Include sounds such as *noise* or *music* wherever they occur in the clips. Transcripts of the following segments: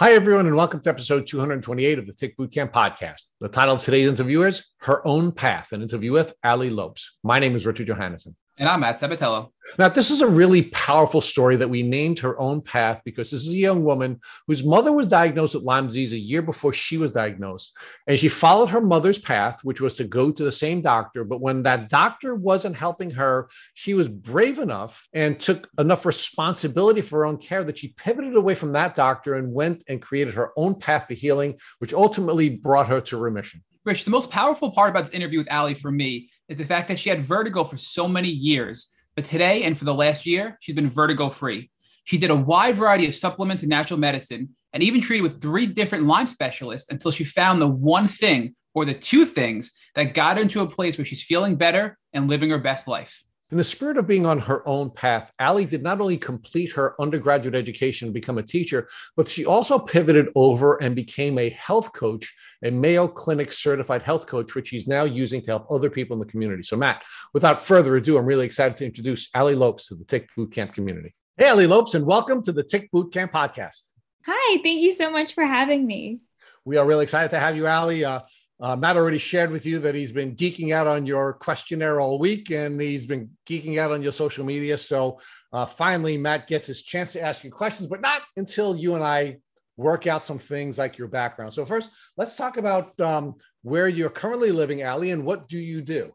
Hi, everyone, and welcome to episode 228 of the Tick Bootcamp podcast. The title of today's interview is Her Own Path, an interview with Ali Lopes. My name is Richard Johannesson. And I'm Matt Sabatello. Now, this is a really powerful story that we named her own path because this is a young woman whose mother was diagnosed with Lyme disease a year before she was diagnosed. And she followed her mother's path, which was to go to the same doctor. But when that doctor wasn't helping her, she was brave enough and took enough responsibility for her own care that she pivoted away from that doctor and went and created her own path to healing, which ultimately brought her to remission. Rich, the most powerful part about this interview with Ali for me is the fact that she had vertigo for so many years, but today and for the last year, she's been vertigo free. She did a wide variety of supplements and natural medicine and even treated with three different Lyme specialists until she found the one thing or the two things that got her into a place where she's feeling better and living her best life. In the spirit of being on her own path, Ali did not only complete her undergraduate education and become a teacher, but she also pivoted over and became a health coach, a Mayo Clinic certified health coach, which she's now using to help other people in the community. So, Matt, without further ado, I'm really excited to introduce Ali Lopes to the Tick Bootcamp community. Hey, Ali Lopes, and welcome to the Tick Bootcamp podcast. Hi, thank you so much for having me. We are really excited to have you, Ali. Uh, uh, Matt already shared with you that he's been geeking out on your questionnaire all week and he's been geeking out on your social media. So uh, finally, Matt gets his chance to ask you questions, but not until you and I work out some things like your background. So, first, let's talk about um, where you're currently living, Ali, and what do you do?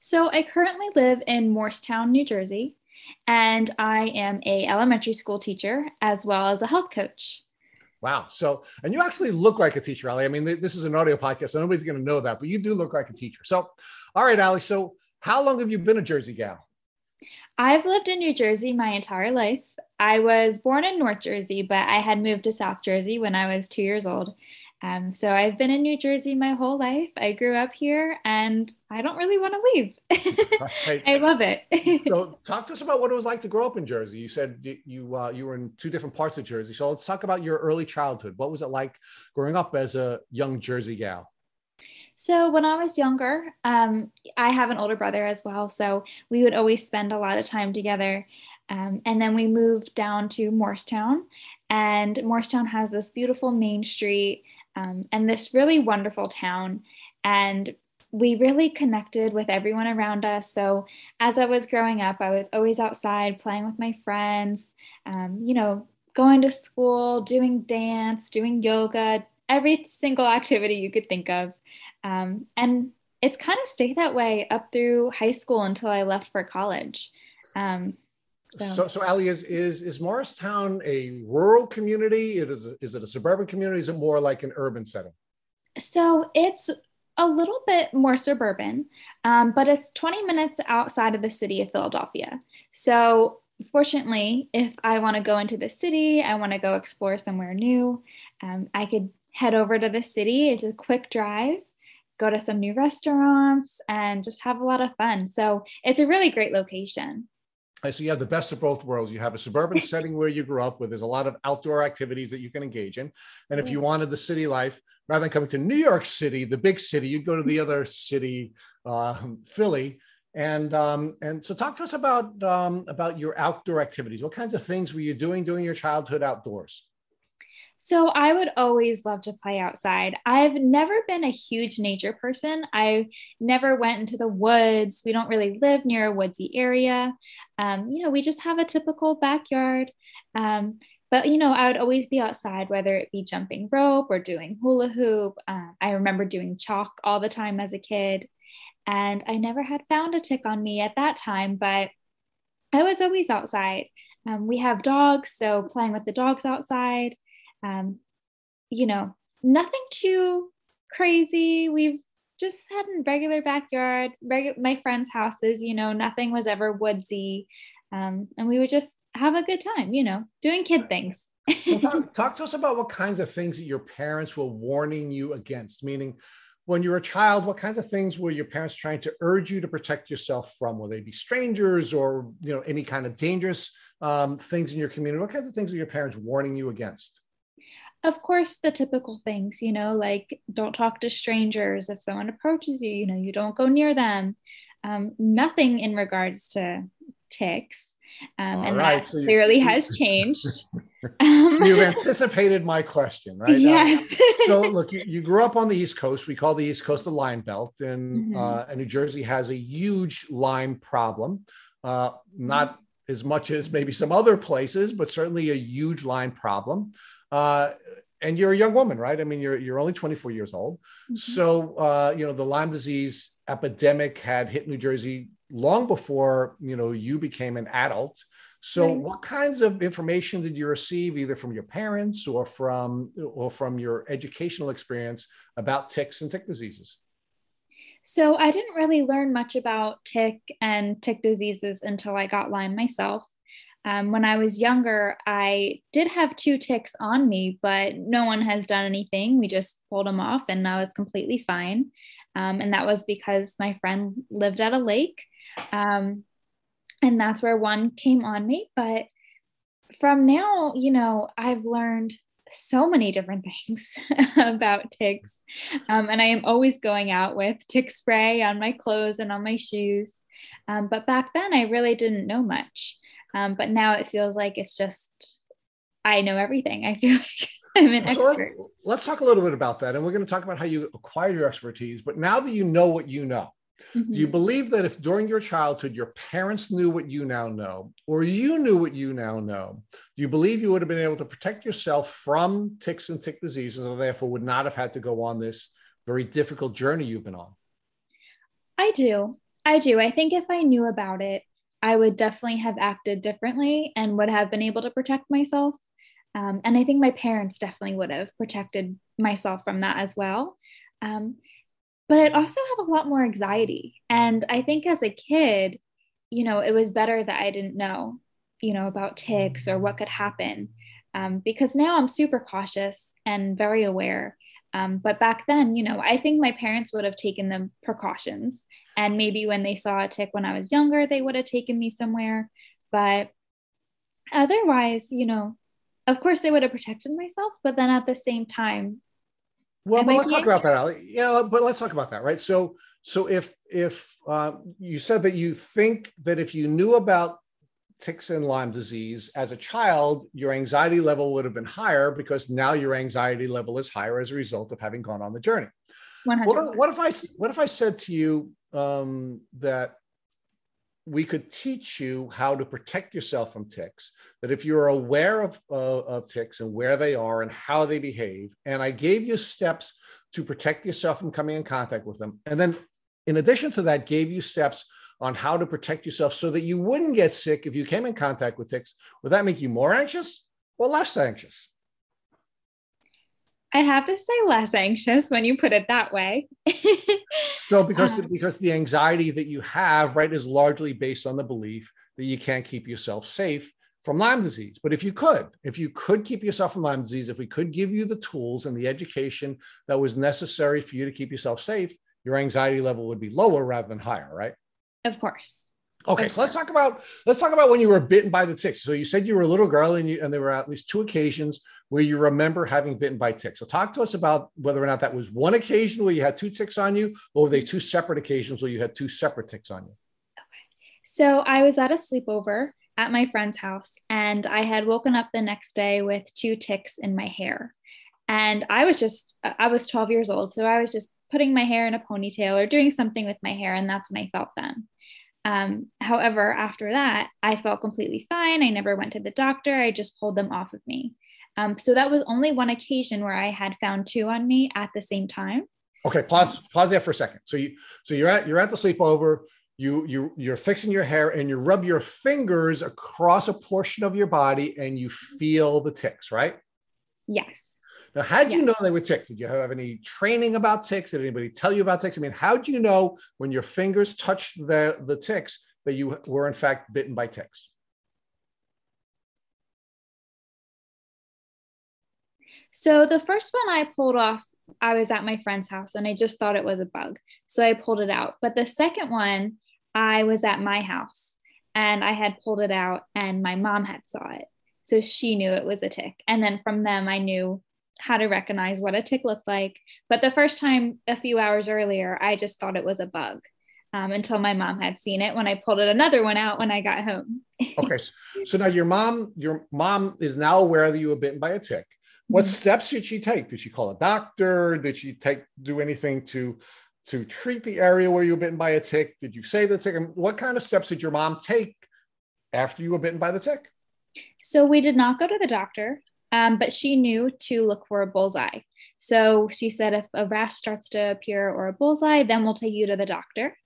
So, I currently live in Moorestown, New Jersey, and I am a elementary school teacher as well as a health coach. Wow. So, and you actually look like a teacher, Ali. I mean, this is an audio podcast, so nobody's going to know that, but you do look like a teacher. So, all right, Ali. So, how long have you been a Jersey gal? I've lived in New Jersey my entire life. I was born in North Jersey, but I had moved to South Jersey when I was two years old. Um, so I've been in New Jersey my whole life. I grew up here and I don't really want to leave. *laughs* right. *laughs* I love it. *laughs* so talk to us about what it was like to grow up in Jersey. You said you uh, you were in two different parts of Jersey. So let's talk about your early childhood. What was it like growing up as a young Jersey gal? So when I was younger, um, I have an older brother as well. So we would always spend a lot of time together. Um, and then we moved down to Moorestown, and Moorestown has this beautiful main street um, and this really wonderful town. And we really connected with everyone around us. So as I was growing up, I was always outside playing with my friends, um, you know, going to school, doing dance, doing yoga, every single *laughs* activity you could think of. Um, and it's kind of stayed that way up through high school until I left for college. Um, so, so, so Ali, is, is, is Moorestown a rural community? It is, is it a suburban community? Is it more like an urban setting? So it's a little bit more suburban, um, but it's 20 minutes outside of the city of Philadelphia. So fortunately, if I want to go into the city, I want to go explore somewhere new, um, I could head over to the city. It's a quick drive, go to some new restaurants, and just have a lot of fun. So it's a really great location so you have the best of both worlds. You have a suburban *laughs* setting where you grew up, where there's a lot of outdoor activities that you can engage in. And if you wanted the city life, rather than coming to New York City, the big city, you'd go to the *laughs* other city, uh, Philly. And um, and so, talk to us about um, about your outdoor activities. What kinds of things were you doing during your childhood outdoors? So I would always love to play outside. I've never been a huge nature person. I never went into the woods. We don't really live near a woodsy area. Um, you know, we just have a typical backyard. Um, but you know, I would always be outside, whether it be jumping rope or doing hula hoop. Uh, I remember doing chalk all the time as a kid, and I never had found a tick on me at that time. But I was always outside. Um, we have dogs, so playing with the dogs outside um, you know, nothing too crazy. We've just had a regular backyard, regu- my friends' houses, you know, nothing was ever woodsy. Um, and we would just have a good time, you know, doing kid things. talk, *laughs* talk, to us about what kinds of things that your parents were warning you against, meaning when you were a child, what kinds of things were your parents trying to urge you to protect yourself from? Will they be strangers or, you know, any kind of dangerous um, things in your community? What kinds of things were your parents warning you against? Of course the typical things you know like don't talk to strangers if someone approaches you you know you don't go near them um, nothing in regards to ticks um, and right. that so clearly you- has *laughs* changed *laughs* Um, You've *laughs* anticipated my question, right? Yes. Uh, so, look, you, you, grew up on the East Coast. We call the East Coast the Lyme Belt, and, mm-hmm. uh, and New Jersey has a huge Lyme problem. Uh, not mm-hmm. as much as maybe some other places, but certainly a huge Lyme problem. Uh, and you're a young woman, right? I mean, you're you're only 24 years old. Mm-hmm. So, uh, you know, the Lyme disease epidemic had hit New Jersey long before you know you became an adult. So, right. what kinds of information did you receive, either from your parents or from or from your educational experience, about ticks and tick diseases? So, I didn't really learn much about tick and tick diseases until I got Lyme myself. Um, when I was younger, I did have two ticks on me, but no one has done anything. We just pulled them off, and I was completely fine. Um, and that was because my friend lived at a lake. Um, and that's where one came on me. But from now, you know, I've learned so many different *laughs* things about ticks. Um, and I am always going out with tick spray on my clothes and on my shoes. Um, but back then, I really didn't know much. Um, but now it feels like it's just, I know everything. I feel *laughs* like I'm an so expert. Let's, talk a little bit about that. And we're going to talk about how you acquire your expertise. But now that you know what you know, Mm-hmm. Do you believe that if during your childhood your parents knew what you now know, or you knew what you now know, do you believe you would have been able to protect yourself from ticks and tick diseases and therefore would not have had to go on this very difficult journey you've been on? I do. I do. I think if I knew about it, I would definitely have acted differently and would have been able to protect myself. Um, and I think my parents definitely would have protected myself from that as well. Um, but I'd also have a lot more anxiety. And I think as a kid, you know, it was better that I didn't know, you know, about ticks or what could happen. Um, because now I'm super cautious and very aware. Um, but back then, you know, I think my parents would have taken the precautions. And maybe when they saw a tick when I was younger, they would have taken me somewhere. But otherwise, you know, of course, they would have protected myself. But then at the same time, well, but let's talk about that, Ali. Yeah, but let's talk about that, right? So, so if if uh, you said that you think that if you knew about ticks and Lyme disease as a child, your anxiety level would have been higher because now your anxiety level is higher as a result of having gone on the journey. What, what if I what if I said to you um, that we could teach you how to protect yourself from ticks. That if you're aware of, uh, of ticks and where they are and how they behave, and I gave you steps to protect yourself from coming in contact with them. And then, in addition to that, gave you steps on how to protect yourself so that you wouldn't get sick if you came in contact with ticks. Would that make you more anxious or less anxious? I'd have to say less anxious when you put it that way. *laughs* so because uh, because the anxiety that you have, right, is largely based on the belief that you can't keep yourself safe from Lyme disease. But if you could, if you could keep yourself from Lyme disease, if we could give you the tools and the education that was necessary for you to keep yourself safe, your anxiety level would be lower rather than higher, right? Of course. Okay, so let's talk about let's talk about when you were bitten by the ticks. So you said you were a little girl, and you, and there were at least two occasions where you remember having bitten by ticks. So talk to us about whether or not that was one occasion where you had two ticks on you, or were they two separate occasions where you had two separate ticks on you? Okay, so I was at a sleepover at my friend's house, and I had woken up the next day with two ticks in my hair, and I was just I was 12 years old, so I was just putting my hair in a ponytail or doing something with my hair, and that's when I felt them. Um, however, after that, I felt completely fine. I never went to the doctor. I just pulled them off of me. Um, so that was only one occasion where I had found two on me at the same time. Okay, pause pause there for a second. So you so you're at you're at the sleepover. You you you're fixing your hair and you rub your fingers across a portion of your body and you feel the ticks, right? Yes. Now, how did yes. you know they were ticks? Did you have any training about ticks? Did anybody tell you about ticks? I mean, how did you know when your fingers touched the, the ticks that you were in fact bitten by ticks? So the first one I pulled off, I was at my friend's house and I just thought it was a bug. So I pulled it out. But the second one, I was at my house and I had pulled it out and my mom had saw it. So she knew it was a tick. And then from them, I knew how to recognize what a tick looked like. But the first time, a few hours earlier, I just thought it was a bug. um, until my mom had seen it when I pulled it another one out when I got home. *laughs* okay. So now your mom, your mom is now aware that you were bitten by a tick. What mm-hmm. steps did she take? Did she call a doctor? Did she take do anything to to treat the area where you were bitten by a tick? Did you say the tick? And what kind of steps did your mom take after you were bitten by the tick? So we did not go to the doctor, um, but she knew to look for a bullseye. So she said if a rash starts to appear or a bullseye, then we'll take you to the doctor.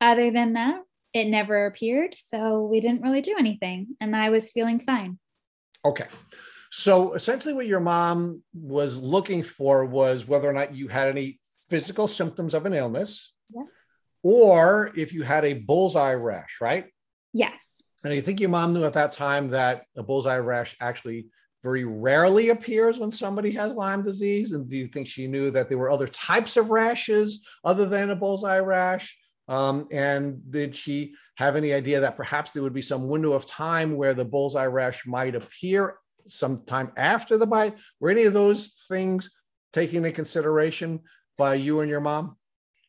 Other than that, it never appeared. So we didn't really do anything. And I was feeling fine. Okay. So essentially, what your mom was looking for was whether or not you had any physical symptoms of an illness yeah. or if you had a bullseye rash, right? Yes. And I think your mom knew at that time that a bullseye rash actually very rarely appears when somebody has Lyme disease. And do you think she knew that there were other types of rashes other than a bullseye rash? Um, and did she have any idea that perhaps there would be some window of time where the bullseye rash might appear sometime after the bite? Were any of those things taken into consideration by you and your mom?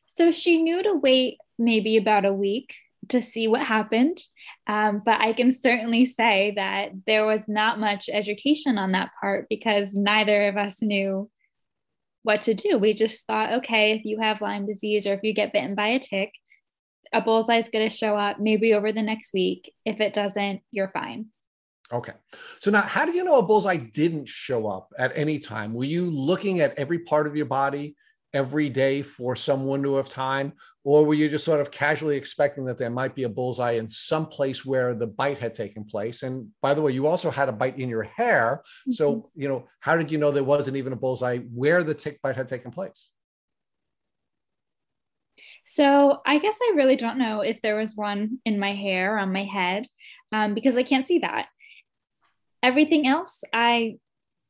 So she knew to wait maybe about a week to see what happened. Um, but I can certainly say that there was not much education on that part because neither of us knew what to do. We just thought, okay, if you have Lyme disease or if you get bitten by a tick, a bullseye is going to show up maybe over the next week. If it doesn't, you're fine. Okay. So now, how do you know a bullseye didn't show up at any time? Were you looking at every part of your body every day for some window of time? Or were you just sort of casually expecting that there might be a bullseye in some place where the bite had taken place? And by the way, you also had a bite in your hair. Mm-hmm. So, you know, how did you know there wasn't even a bullseye where the tick bite had taken place? So I guess I really don't know if there was one in my hair or on my head um, because I can't see that. Everything else, I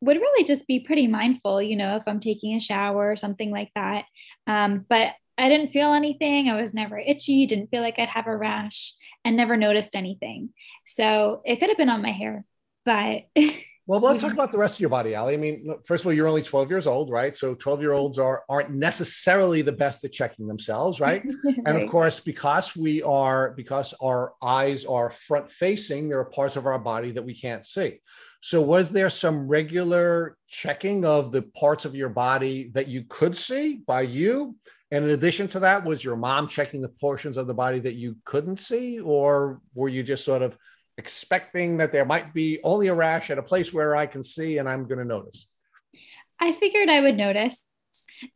would really just be pretty mindful, you know, if I'm taking a shower or something like that. Um, but I didn't feel anything. I was never itchy, didn't feel like I'd have a rash, and never noticed anything. So it could have been on my hair, but. *laughs* well, let's talk about the rest of your body, Ali. I mean, first of all, you're only 12 years old, right? So 12 year olds are aren't necessarily the best at checking themselves, right? *laughs* right? And of course, because we are because our eyes are front facing, there are parts of our body that we can't see. So, was there some regular checking of the parts of your body that you could see by you? And in addition to that, was your mom checking the portions of the body that you couldn't see? Or were you just sort of expecting that there might be only a rash at a place where I can see and I'm going to notice? I figured I would notice.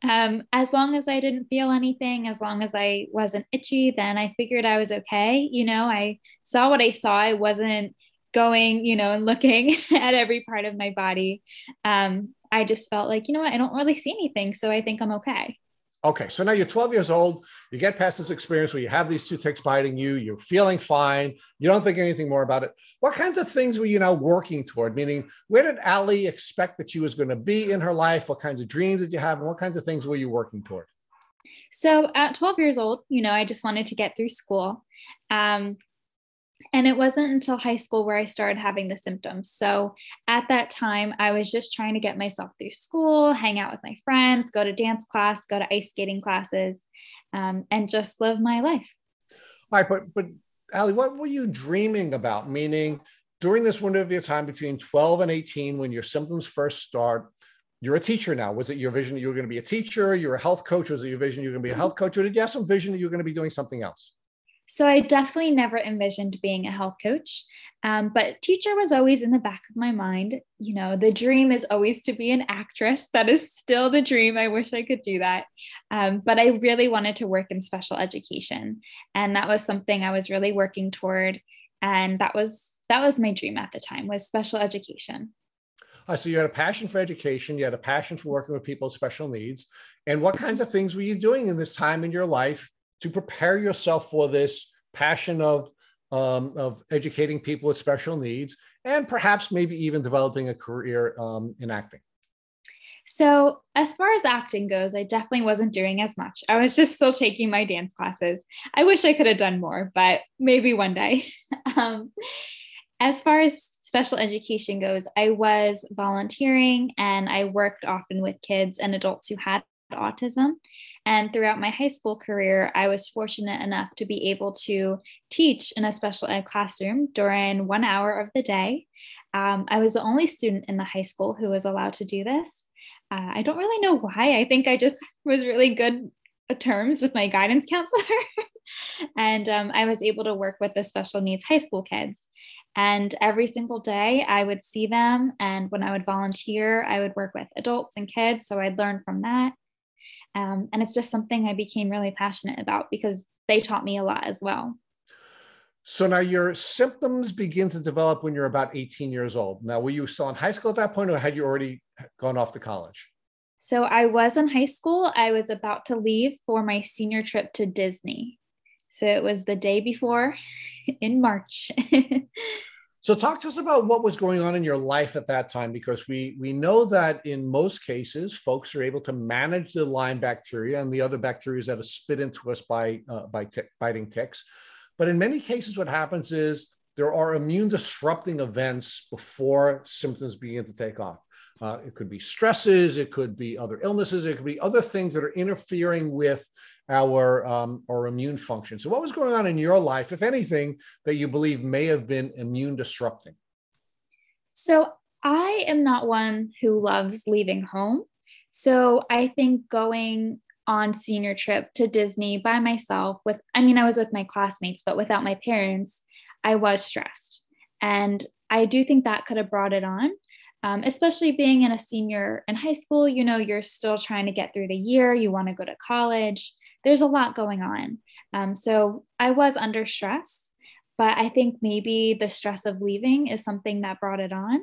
Um, as long as I didn't feel anything, as long as I wasn't itchy, then I figured I was okay. You know, I saw what I saw. I wasn't going, you know, and looking *laughs* at every part of my body, um, I just felt like, you know what, I don't really see anything. So I think I'm okay. Okay. So now you're 12 years old. You get past this experience where you have these two ticks biting you. You're feeling fine. You don't think anything more about it. What kinds of things were you now working toward? Meaning, where did Ali expect that she was going to be in her life? What kinds of dreams did you have? And what kinds of things were you working toward? So at 12 years old, you know, I just wanted to get through school. Um, and it wasn't until high school where I started having the symptoms. So at that time, I was just trying to get myself through school, hang out with my friends, go to dance class, go to ice skating classes, um, and just live my life. All right, but but Ali, what were you dreaming about? Meaning, during this window of your time between 12 and 18, when your symptoms first start, you're a teacher now. Was it your vision that you were going to be a teacher? You're a health coach. Was it your vision you're going to be a health coach? Or did you have some vision that you're going to be doing something else? So I definitely never envisioned being a health coach. Um, but teacher was always in the back of my mind. You know, the dream is always to be an actress. That is still the dream. I wish I could do that. Um, but I really wanted to work in special education. And that was something I was really working toward. And that was that was my dream at the time was special education. Uh, so you had a passion for education, you had a passion for working with people with special needs. And what kinds of things were you doing in this time in your life to prepare yourself for this passion of um, of educating people with special needs and perhaps maybe even developing a career um, in acting? So, as far as acting goes, I definitely wasn't doing as much. I was just still taking my dance classes. I wish I could have done more, but maybe one day. *laughs* um, as far as special education goes, I was volunteering and I worked often with kids and adults who had autism. And throughout my high school career, I was fortunate enough to be able to teach in a special ed classroom during one hour of the day. Um, I was the only student in the high school who was allowed to do this. Uh, I don't really know why. I think I just *laughs* was really good terms with my guidance counselor. *laughs* and um, I was able to work with the special needs high school kids. And every single day I would see them. And when I would volunteer, I would work with adults and kids. So I'd learn from that. Um, and it's just something I became really passionate about because they taught me a lot as well. So now your symptoms begin to develop when you're about 18 years old. Now, were you still in high school at that point, or had you already gone off to college? So I was in high school. I was about to leave for my senior trip to Disney. So it was the day before *laughs* in March. *laughs* so talk to us about what was going on in your life at that time because we we know that in most cases folks are able to manage the Lyme bacteria and the other bacteria that are spit into us by uh, by biting ticks. But in many cases what happens is there are immune disrupting events before symptoms begin to take off. Uh, it could be stresses, it could be other illnesses, it could be other things that are interfering with our um, our immune function. So, what was going on in your life, if anything, that you believe may have been immune disrupting? So, I am not one who loves leaving home. So, I think going on senior trip to Disney by myself with I mean I was with my classmates but without my parents I was stressed and I do think that could have brought it on um, especially being in a senior in high school you know you're still trying to get through the year you want to go to college there's a lot going on. Um, so I was under stress, but I think maybe the stress of leaving is something that brought it on.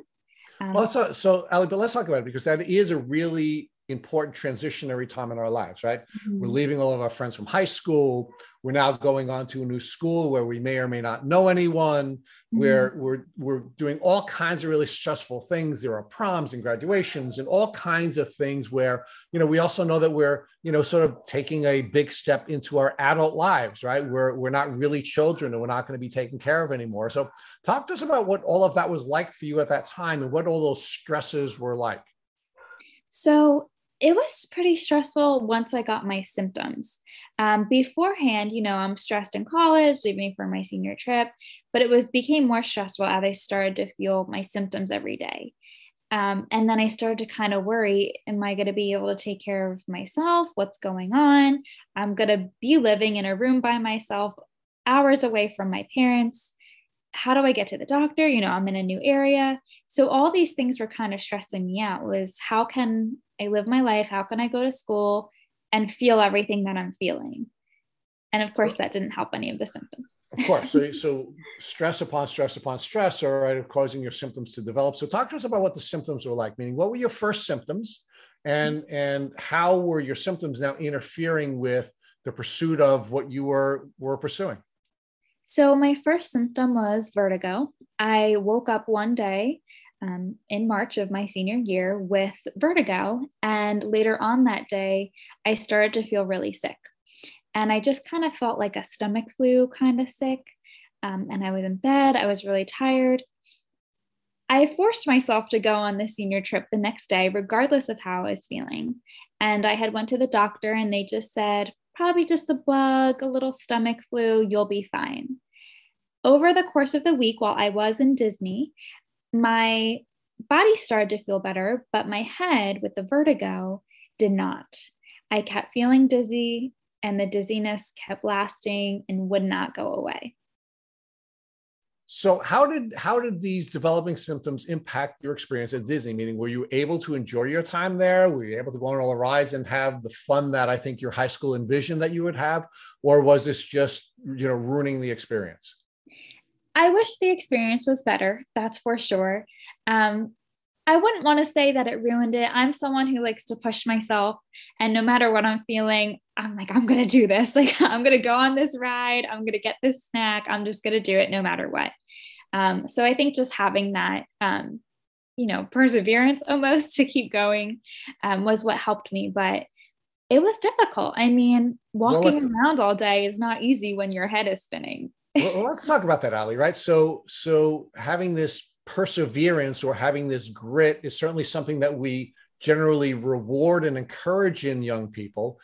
Um, well, so, so Ali, but let's talk about it because that is a really important transitionary time in our lives, right? Mm-hmm. We're leaving all of our friends from high school. We're now going on to a new school where we may or may not know anyone. Mm-hmm. Where we're we're doing all kinds of really stressful things. There are proms and graduations and all kinds of things where you know we also know that we're you know sort of taking a big step into our adult lives, right? We're we're not really children and we're not going to be taken care of anymore. So talk to us about what all of that was like for you at that time and what all those stresses were like. So it was pretty stressful once I got my symptoms. Um, beforehand, you know, I'm stressed in college, leaving for my senior trip, but it was became more stressful as I started to feel my symptoms every day. Um, and then I started to kind of worry Am I going to be able to take care of myself? What's going on? I'm going to be living in a room by myself, hours away from my parents. How do I get to the doctor? You know, I'm in a new area. So all these things were kind of stressing me out was how can I live my life. How can I go to school and feel everything that I'm feeling? And of course, that didn't help any of the symptoms. of course. So, so *laughs* stress upon stress upon stress are right, causing your symptoms to develop. So talk to us about what the symptoms were like, meaning what were your first symptoms and, mm-hmm. and how were your symptoms now interfering with the pursuit of what you were, were pursuing? So my first symptom was vertigo. I woke up one day um, in March of my senior year with vertigo. And later on that day, I started to feel really sick. And I just kind of felt like a stomach flu kind of sick. Um, and I was in bed, I was really tired. I forced myself to go on the senior trip the next day, regardless of how I was feeling. And I had went to the doctor and they just said, probably just a bug, a little stomach flu, you'll be fine. Over the course of the week while I was in Disney, my body started to feel better, but my head with the vertigo did not. I kept feeling dizzy, and the dizziness kept lasting and would not go away. So how did how did these developing symptoms impact your experience at Disney? Meaning, were you able to enjoy your time there? Were you able to go on all the rides and have the fun that I think your high school envisioned that you would have, or was this just you know ruining the experience? I wish the experience was better, that's for sure. Um, I wouldn't want to say that it ruined it. I'm someone who likes to push myself. And no matter what I'm feeling, I'm like, I'm going to do this. *laughs* Like, I'm going to go on this ride. I'm going to get this snack. I'm just going to do it no matter what. Um, so I think just having that, um, you know, perseverance *laughs* almost to keep going um, was what helped me. But it was difficult. I mean, walking well, around all day is not easy when your head is spinning well, let's talk about that, Ali. Right. So, so having this perseverance or having this grit is certainly something that we generally reward and encourage in young people.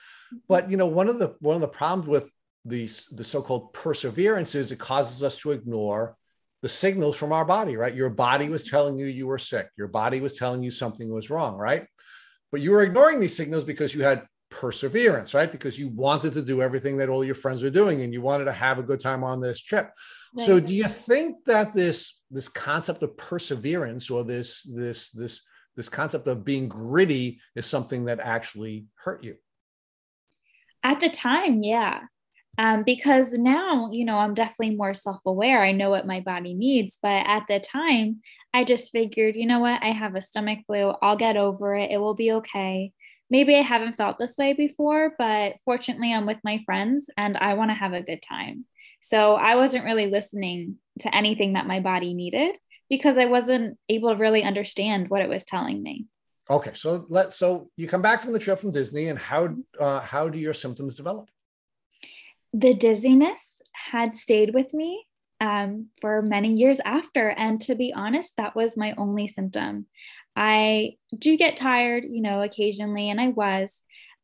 But you know, one of the one of the problems with these the so-called perseverance is it causes us to ignore the signals from our body, right? Your body was telling you you were sick. Your body was telling you something was wrong, right? But you were ignoring these signals because you had perseverance, right? Because you wanted to do everything that all your friends were doing and you wanted to have a good time on this trip. Right. So do you think that this this concept of perseverance or this this this this concept of being gritty is something that actually hurt you? At the time, yeah. Um, because now, you know, I'm definitely more self aware. I know what my body needs. But at the time, I just figured, you know what? I have a stomach flu. I'll get over it. It will be okay. Maybe I haven't felt this way before, but fortunately, I'm with my friends and I want to have a good time. So I wasn't really listening to anything that my body needed because I wasn't able to really understand what it was telling me. Okay, so let so you come back from the trip from Disney, and how uh, how do your symptoms develop? The dizziness had stayed with me um, for many years after, and to be honest, that was my only symptom. I do get tired, you know, occasionally, and I was,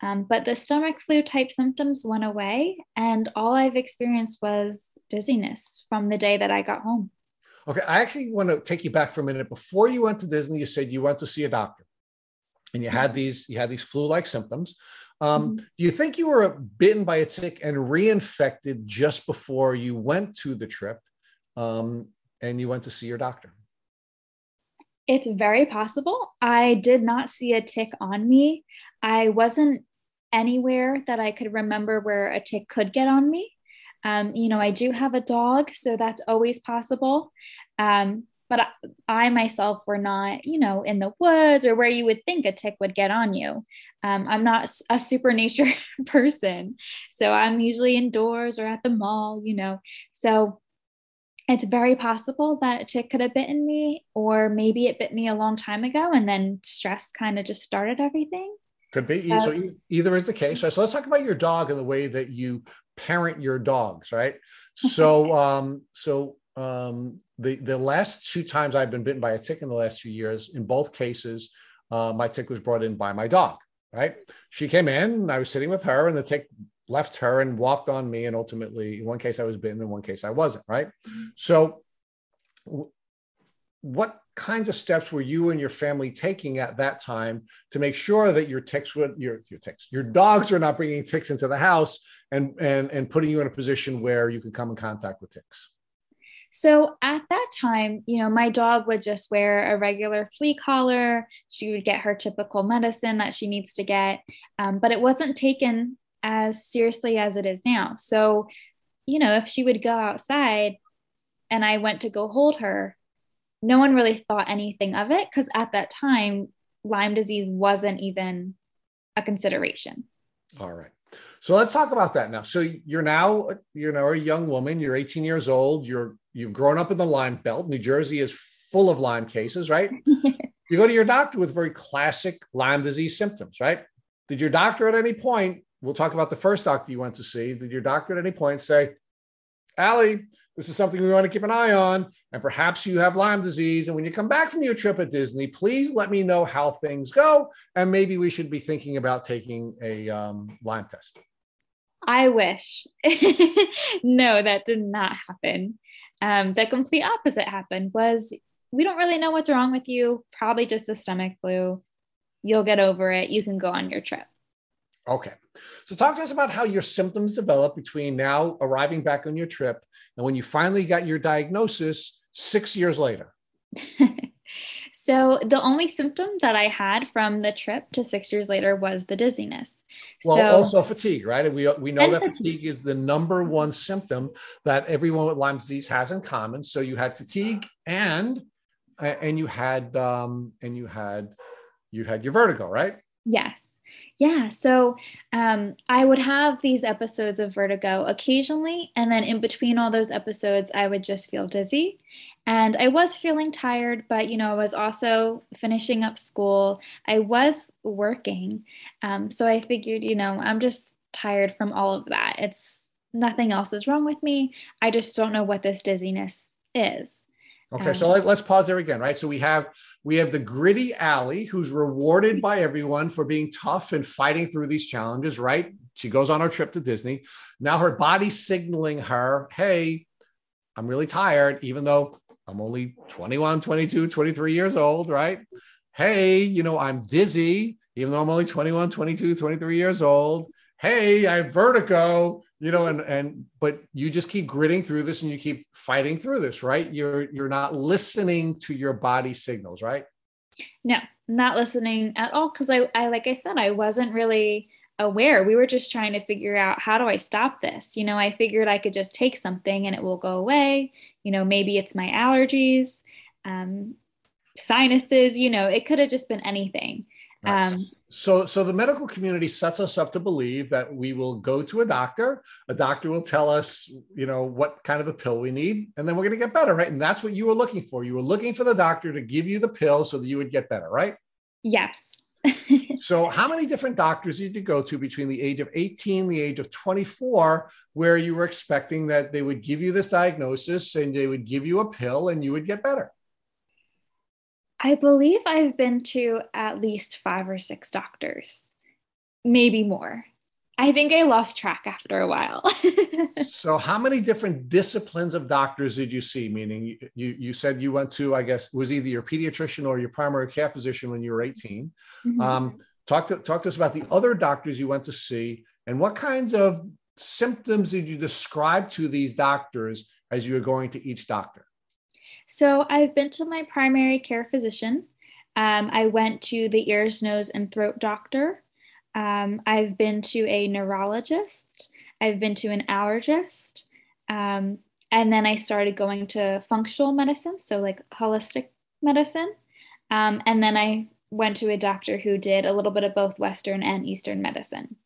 um, but the stomach flu type symptoms went away, and all I've experienced was dizziness from the day that I got home. Okay, I actually want to take you back for a minute. Before you went to Disney, you said you went to see a doctor, and you had these you had these flu-like symptoms. Um, mm-hmm. Do you think you were bitten by a tick and reinfected just before you went to the trip, um, and you went to see your doctor? It's very possible. I did not see a tick on me. I wasn't anywhere that I could remember where a tick could get on me. Um, you know, I do have a dog, so that's always possible. Um, but I, I, myself were not, you know, in the woods or where you would think a tick would get on you. Um, I'm not a super *laughs* nature person. So I'm usually indoors or at the mall, you know. So it's very possible that a tick could have bitten me, or maybe it bit me a long time ago and then stress kind of just started everything. Could be. So either is the case. Right? So let's talk about your dog and the way that you parent your dogs, right? So, *laughs* um, so um, the the last two times I've been bitten by a tick in the last two years, in both cases, uh, my tick was brought in by my dog. Right? She came in, I was sitting with her, and the tick left her and walked on me. And ultimately, in one case, I was bitten, in one case, I wasn't. Right? Mm-hmm. So, what kinds of steps were you and your family taking at that time to make sure that your ticks would your your ticks your dogs were not bringing ticks into the house and and and putting you in a position where you could come in contact with ticks so at that time, you know, my dog would just wear a regular flea collar. She would get her typical medicine that she needs to get, um, but it wasn't taken as seriously as it is now. So, you know, if she would go outside and I went to go hold her, no one really thought anything of it because at that time, Lyme disease wasn't even a consideration. All right. So let's talk about that now. So you're now, you know, a young woman. You're 18 years old. You're you've grown up in the Lyme Belt. New Jersey is full of Lyme cases, right? *laughs* you go to your doctor with very classic Lyme disease symptoms, right? Did your doctor at any point? We'll talk about the first doctor you went to see. Did your doctor at any point say, Allie, this is something we want to keep an eye on, and perhaps you have Lyme disease. And when you come back from your trip at Disney, please let me know how things go, and maybe we should be thinking about taking a um, Lyme test. I wish. *laughs* no, that did not happen. Um, the complete opposite happened was we don't really know what's wrong with you, probably just a stomach flu. You'll get over it. You can go on your trip. Okay. So talk to us about how your symptoms developed between now arriving back on your trip and when you finally got your diagnosis six years later. *laughs* So the only symptom that I had from the trip to six years later was the dizziness. Well, so, also fatigue, right? We, we know that fatigue. fatigue is the number one symptom that everyone with Lyme disease has in common. So you had fatigue and and you had um, and you had you had your vertigo, right? Yes. Yeah. So um, I would have these episodes of vertigo occasionally. And then in between all those episodes, I would just feel dizzy. And I was feeling tired, but, you know, I was also finishing up school. I was working. Um, so I figured, you know, I'm just tired from all of that. It's nothing else is wrong with me. I just don't know what this dizziness is. Okay, um, so let, us pause there again, right? So we have We have the gritty Allie, who's rewarded by everyone for being tough and fighting through these challenges, right? She goes on her trip to Disney. Now her body's signaling her, hey, I'm really tired, even though I'm only 21, 22, 23 years old, right? Hey, you know, I'm dizzy, even though I'm only 21, 22, 23 years old. Hey, I have vertigo, you know, and and but you just keep gritting through this and you keep fighting through this, right? You're you're not listening to your body signals, right? No, not listening at all. Cause I, I like I said, I wasn't really aware. We were just trying to figure out how do I stop this? You know, I figured I could just take something and it will go away. You know, maybe it's my allergies, um, sinuses, you know, it could have just been anything. Right. Um, so, so the medical community sets us up to believe that we will go to a doctor. A doctor will tell us, you know, what kind of a pill we need, and then we're going to get better, right? And that's what you were looking for. You were looking for the doctor to give you the pill so that you would get better, right? Yes. *laughs* so, how many different doctors did you go to between the age of 18 the age of 24 where you were expecting that they would give you this diagnosis and they would give you a pill and you would get better? I believe I've been to at least five or six doctors, maybe more. I think I lost track after a while. *laughs* so, how many different disciplines of doctors did you see? Meaning, you you said you went to, I guess, was either your pediatrician or your primary care physician when you were 18. Mm-hmm. Um, talk to talk to us about the other doctors you went to see, and what kinds of symptoms did you describe to these doctors as you were going to each doctor? So, I've been to my primary care physician. Um, I went to the ears, nose, and throat doctor. Um, I've been to a neurologist, I've been to an allergist, um, and then I started going to functional medicine, so like holistic medicine. Um, and then I went to a doctor who did a little bit of both Western and Eastern medicine.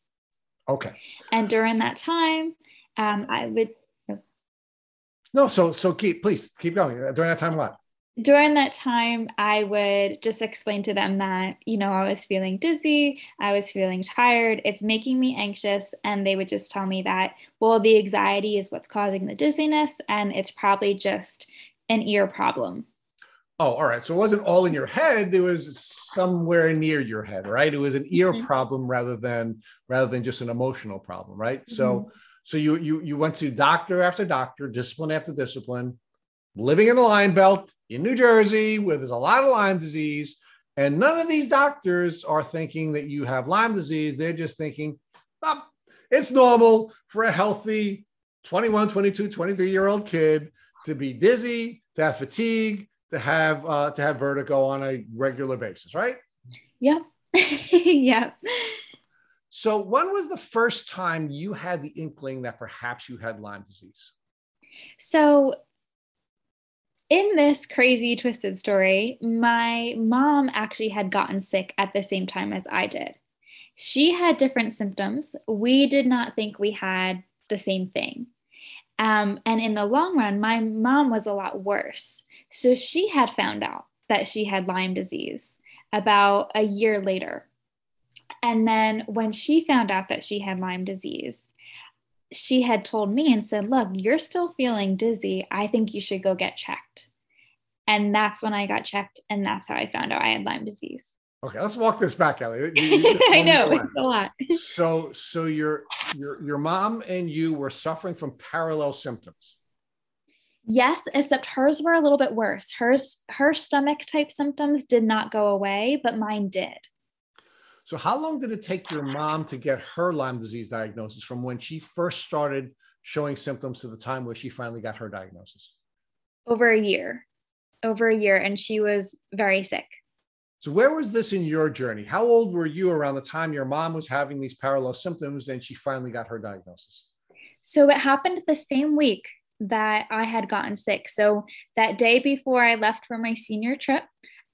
Okay. And during that time, um, I would. No, so so keep please keep going. During that time, what? during that time, I would just explain to them that, you know, I was feeling dizzy, I was feeling tired, it's making me anxious. And they would just tell me that, well, the anxiety is what's causing the dizziness, and it's probably just an ear problem. Oh, all right. So it wasn't all in your head. It was somewhere near your head, right? It was an ear mm-hmm. problem rather than rather than just an emotional problem, right? Mm-hmm. So so you you you went to doctor after doctor, discipline after discipline, living in the Lyme Belt in New Jersey, where there's a lot of Lyme disease. And none of these doctors are thinking that you have Lyme disease. They're just thinking, oh, it's normal for a healthy 21, 22, 23 year old kid to be dizzy, to have fatigue, to have uh, to have vertigo on a regular basis, right? Yep. *laughs* yep. So, when was the first time you had the inkling that perhaps you had Lyme disease? So, in this crazy twisted story, my mom actually had gotten sick at the same time as I did. She had different symptoms. We did not think we had the same thing. Um, and in the long run, my mom was a lot worse. So she had found out that she had Lyme disease about a year later. And then when she found out that she had Lyme disease, she had told me and said, Look, you're still feeling dizzy. I think you should go get checked. And that's when I got checked. And that's how I found out I had Lyme disease. Okay, let's walk this back, Ellie. *laughs* I know it's a lot. So, so your your your mom and you were suffering from parallel symptoms. Yes, except hers were a little bit worse. Hers her stomach type symptoms did not go away, but mine did. So, how long did it take your mom to get her Lyme disease diagnosis from when she first started showing symptoms to the time where she finally got her diagnosis? Over a year. Over a year, and she was very sick. So, where was this in your journey? How old were you around the time your mom was having these parallel symptoms and she finally got her diagnosis? So, it happened the same week that I had gotten sick. So, that day before I left for my senior trip,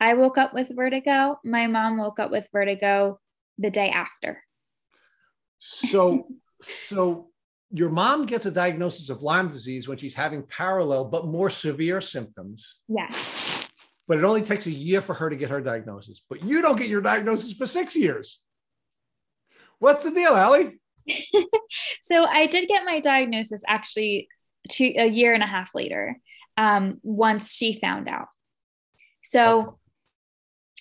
I woke up with vertigo. My mom woke up with vertigo the day after. So, so your mom gets a diagnosis of Lyme disease when she's having parallel but more severe symptoms. Yeah. But it only takes a year for her to get her diagnosis. But you don't get your diagnosis for six years. What's the deal, Allie? *laughs* so I did get my diagnosis actually two, a year and a half later, um, once she found out. So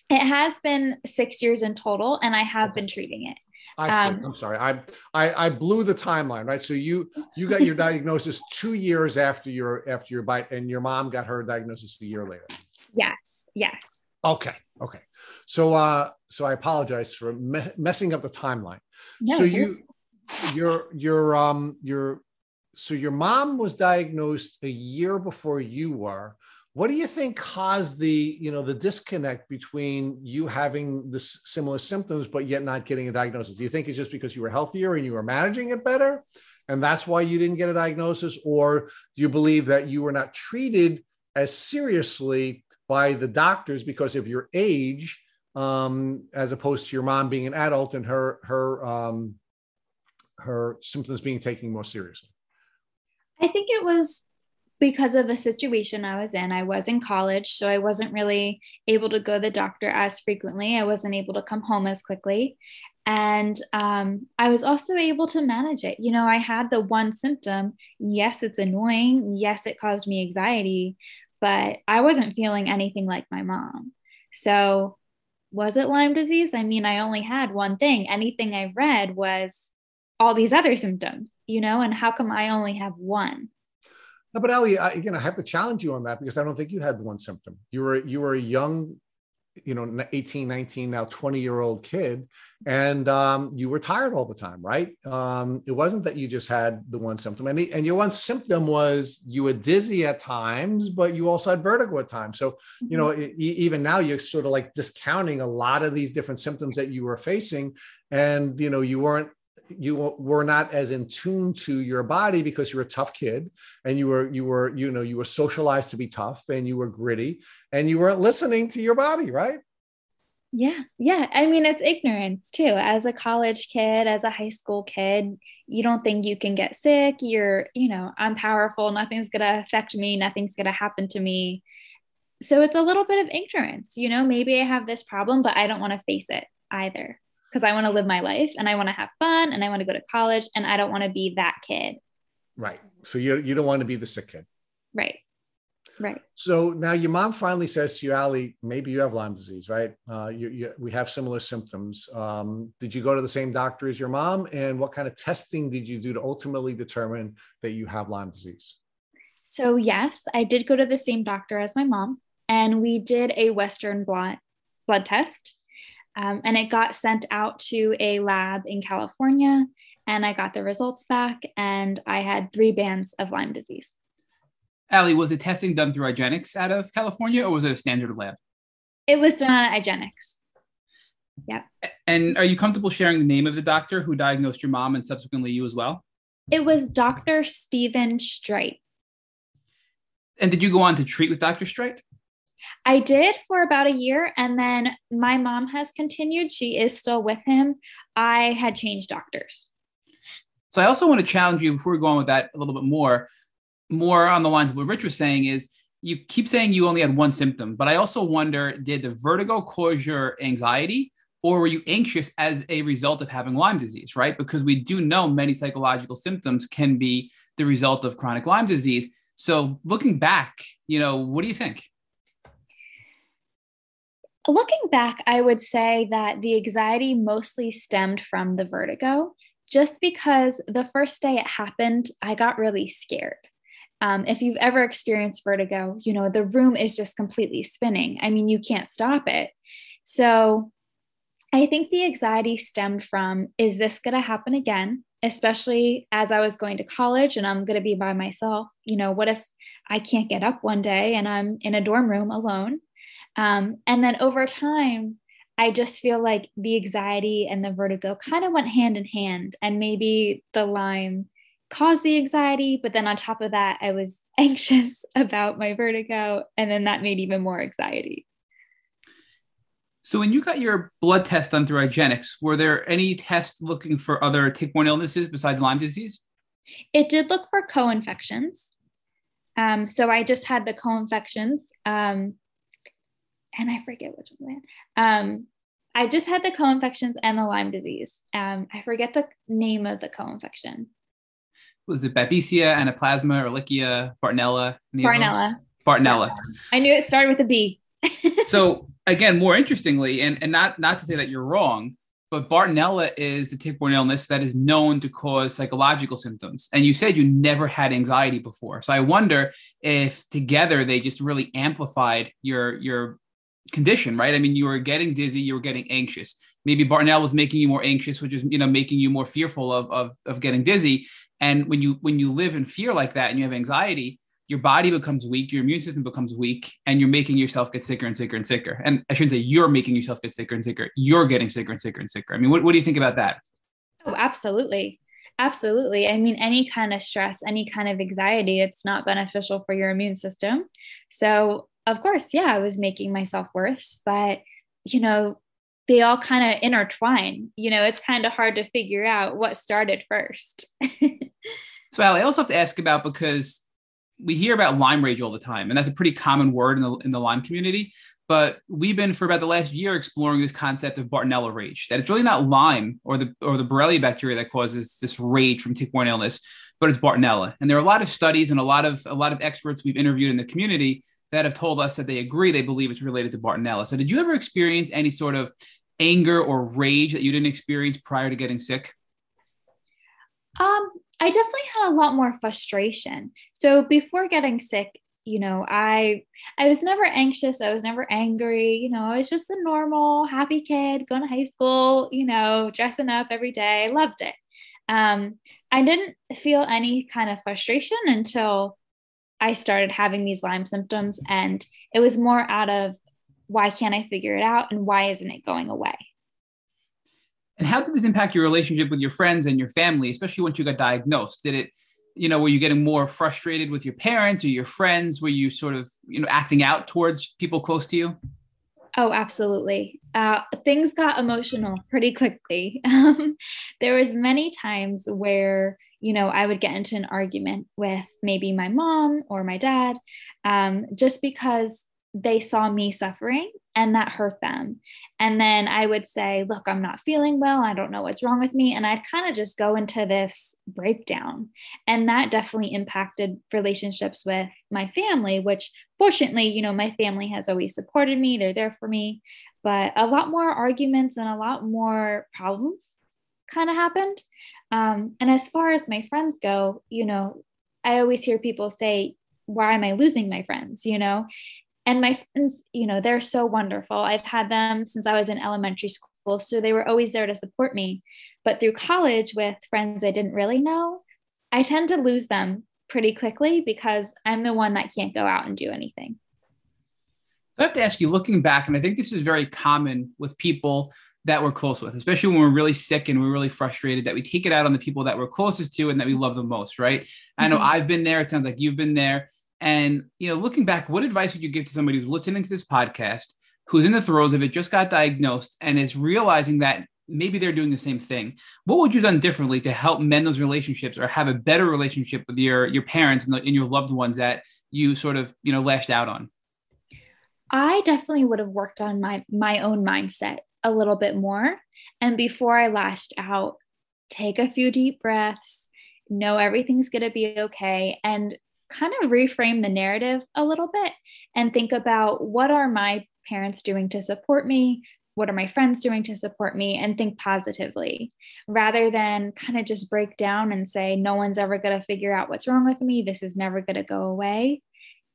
It has been six years in total, and I have been treating it. I see. Um, I'm sorry. I, I I blew the timeline, right? So you you got your diagnosis two years after your after your bite, and your mom got her diagnosis a year later. Yes. Yes. Okay. Okay. So uh so I apologize for me- messing up the timeline. No, so you your your um your so your mom was diagnosed a year before you were what do you think caused the you know the disconnect between you having the similar symptoms but yet not getting a diagnosis? Do you think it's just because you were healthier and you were managing it better and that's why you didn't get a diagnosis? Or do you believe that you were not treated as seriously by the doctors because of your age um, as opposed to your mom being an adult and her her um, her symptoms being taken more seriously? I think it was because of the situation I was in. I was in college, so I wasn't really able to go to the doctor as frequently. I wasn't able to come home as quickly. And um, I was also able to manage it. You know, I had the one symptom. Yes, it's annoying. Yes, it caused me anxiety, but I wasn't feeling anything like my mom. So, was it Lyme disease? I mean, I only had one thing. Anything I read was all these other symptoms, you know, and how come I only have one? No, but Ellie, I, again, I have to challenge you on that because I don't think you had the one symptom. You were you were a young, you know, 18, 19, now 20 year old kid, and um, you were tired all the time, right? Um, it wasn't that you just had the one symptom, and, and your one symptom was you were dizzy at times, but you also had vertigo at times. So, mm-hmm. you know, even now you're sort of like discounting a lot of these different symptoms that you were facing, and you know, you weren't you were not as in tune to your body because you were a tough kid and you were you were you know you were socialized to be tough and you were gritty and you weren't listening to your body right? Yeah yeah. I mean it's ignorance too. As a college kid as a high school kid you don't think you can get sick. You're you know i'm powerful. Nothing's going to affect me. Nothing's going to happen to me. So it's a little bit of ignorance you know? Maybe i have this problem but i don't want to face it either because I want to live my life and I want to have fun and I want to go to college and I don't want to be that kid. Right. So you, you don't want to be the sick kid. Right. Right. So now your mom finally says to you, Ali, maybe you have Lyme disease, right? Uh, you, you, we have similar symptoms. Um, did you go to the same doctor as your mom? And what kind of testing did you do to ultimately determine that you have Lyme disease? So, yes, I did go to the same doctor as my mom, and we did a Western blot blood test. Um, and it got sent out to a lab in California, and I got the results back, and I had three bands of Lyme disease. Ali, was the testing done through IGeneX out of California, or was it a standard lab? It was done at IGeneX. Yep. And are you comfortable sharing the name of the doctor who diagnosed your mom and subsequently you as well? It was Dr. Stephen Streit. And did you go on to treat with Dr. Streit? I did for about a year, and then my mom has continued. She is still with him. I had changed doctors. So I also want to challenge you before we go on with that a little bit more, more on the lines of what Rich was saying is you keep saying you only had one symptom, but I also wonder did the vertigo cause your anxiety? Or were you anxious as a result of having Lyme disease, right? Because we do know many psychological symptoms can be the result of chronic Lyme disease. So looking back, you know, what do you think? Looking back, I would say that the anxiety mostly stemmed from the vertigo, just because the first day it happened, I got really scared. Um, if you've ever experienced vertigo, you know, the room is just completely spinning. I mean, you can't stop it. So I think the anxiety stemmed from is this going to happen again? Especially as I was going to college and I'm going to be by myself. You know, what if I can't get up one day and I'm in a dorm room alone? Um, and then over time, I just feel like the anxiety and the vertigo kind of went hand in hand. And maybe the Lyme caused the anxiety, but then on top of that, I was *laughs* anxious about my vertigo. And then that made even more anxiety. So, when you got your blood test done through IGeneX, were there any tests looking for other tick-borne illnesses besides Lyme disease? It did look for co-infections. Um, so I just had the co-infections. Um, and I forget which one. Um, I just had the co-infections and the Lyme disease. Um, I forget the name of the co-infection. Was it Babesia, Anaplasma, Ehrlichia, Bartonella? Bartonella. Bartonella. I knew it started with a B. *laughs* so again, more interestingly, and, and not, not to say that you're wrong, but Bartonella is the tick-borne illness that is known to cause psychological symptoms. And you said you never had anxiety before. So I wonder if together they just really amplified your your condition, right? I mean, you were getting dizzy, you were getting anxious. Maybe Bartonella was making you more anxious, which is you know making you more fearful of of of getting dizzy. And when you when you live in fear like that and you have anxiety, your body becomes weak, your immune system becomes weak, and you're making yourself get sicker and sicker and sicker. And I shouldn't say you're making yourself get sicker and sicker. You're getting sicker and sicker and sicker. I mean, what, what do you think about that? Oh, absolutely. Absolutely. I mean, any kind of stress, any kind of anxiety, it's not beneficial for your immune system. So, of course, yeah, I was making myself worse, but, you know, they all kind of intertwine. You know, it's kind of hard to figure out what started first. *laughs* so, Ali, I also have to ask about because we hear about Lyme rage all the time, and that's a pretty common word in the in the Lyme community. But we've been for about the last year exploring this concept of Bartonella rage. That it's really not Lyme or the or the Borrelia bacteria that causes this rage from tick-borne illness, but it's Bartonella. And there are a lot of studies and a lot of a lot of experts we've interviewed in the community that have told us that they agree they believe it's related to Bartonella. So did you ever experience any sort of anger or rage that you didn't experience prior to getting sick? Um, I definitely had a lot more frustration. So before getting sick, you know, I I was never anxious, I was never angry, you know, I was just a normal happy kid going to high school, you know, dressing up every day. Loved it. Um, I didn't feel any kind of frustration until I started having these Lyme symptoms and it was more out of why can't I figure it out and why isn't it going away? And how did this impact your relationship with your friends and your family, especially once you got diagnosed? Did it, you know, were you getting more frustrated with your parents or your friends? Were you sort of, you know, acting out towards people close to you? Oh, absolutely. Uh, things got emotional pretty quickly. *laughs* Um, there was many times where you know I would get into an argument with maybe my mom or my dad, um, just because they saw me suffering and that hurt them. And then I would say, Look, I'm not feeling well. I don't know what's wrong with me. And I'd kind of just go into this breakdown. And that definitely impacted relationships with my family, which fortunately, you know, my family has always supported me. They're there for me. But a lot more arguments and a lot more problems kind of happened. Um, and as far as my friends go, you know, I always hear people say, why am I losing my friends? You know, and my friends you know they're so wonderful i've had them since i was in elementary school so they were always there to support me but through college with friends i didn't really know i tend to lose them pretty quickly because i'm the one that can't go out and do anything so i have to ask you looking back and i think this is very common with people that we're close with, especially when we're really sick and we're really frustrated, that we take it out on the people that we're closest to and that we love the most, right? Mm-hmm. I know mm-hmm. I've been there. It sounds like you've been there. And you know, looking back, what advice would you give to somebody who's listening to this podcast, who's in the throes of it, just got diagnosed, and is realizing that maybe they're doing the same thing? What would you have done differently to help mend those relationships or have a better relationship with your your parents and, the, and your loved ones that you sort of you know lashed out on? I definitely would have worked on my my own mindset a little bit more, and before I lashed out, take a few deep breaths know everything's going to be okay and kind of reframe the narrative a little bit and think about what are my parents doing to support me? What are my friends doing to support me? And think positively rather than kind of just break down and say, no one's ever going to figure out what's wrong with me. This is never going to go away.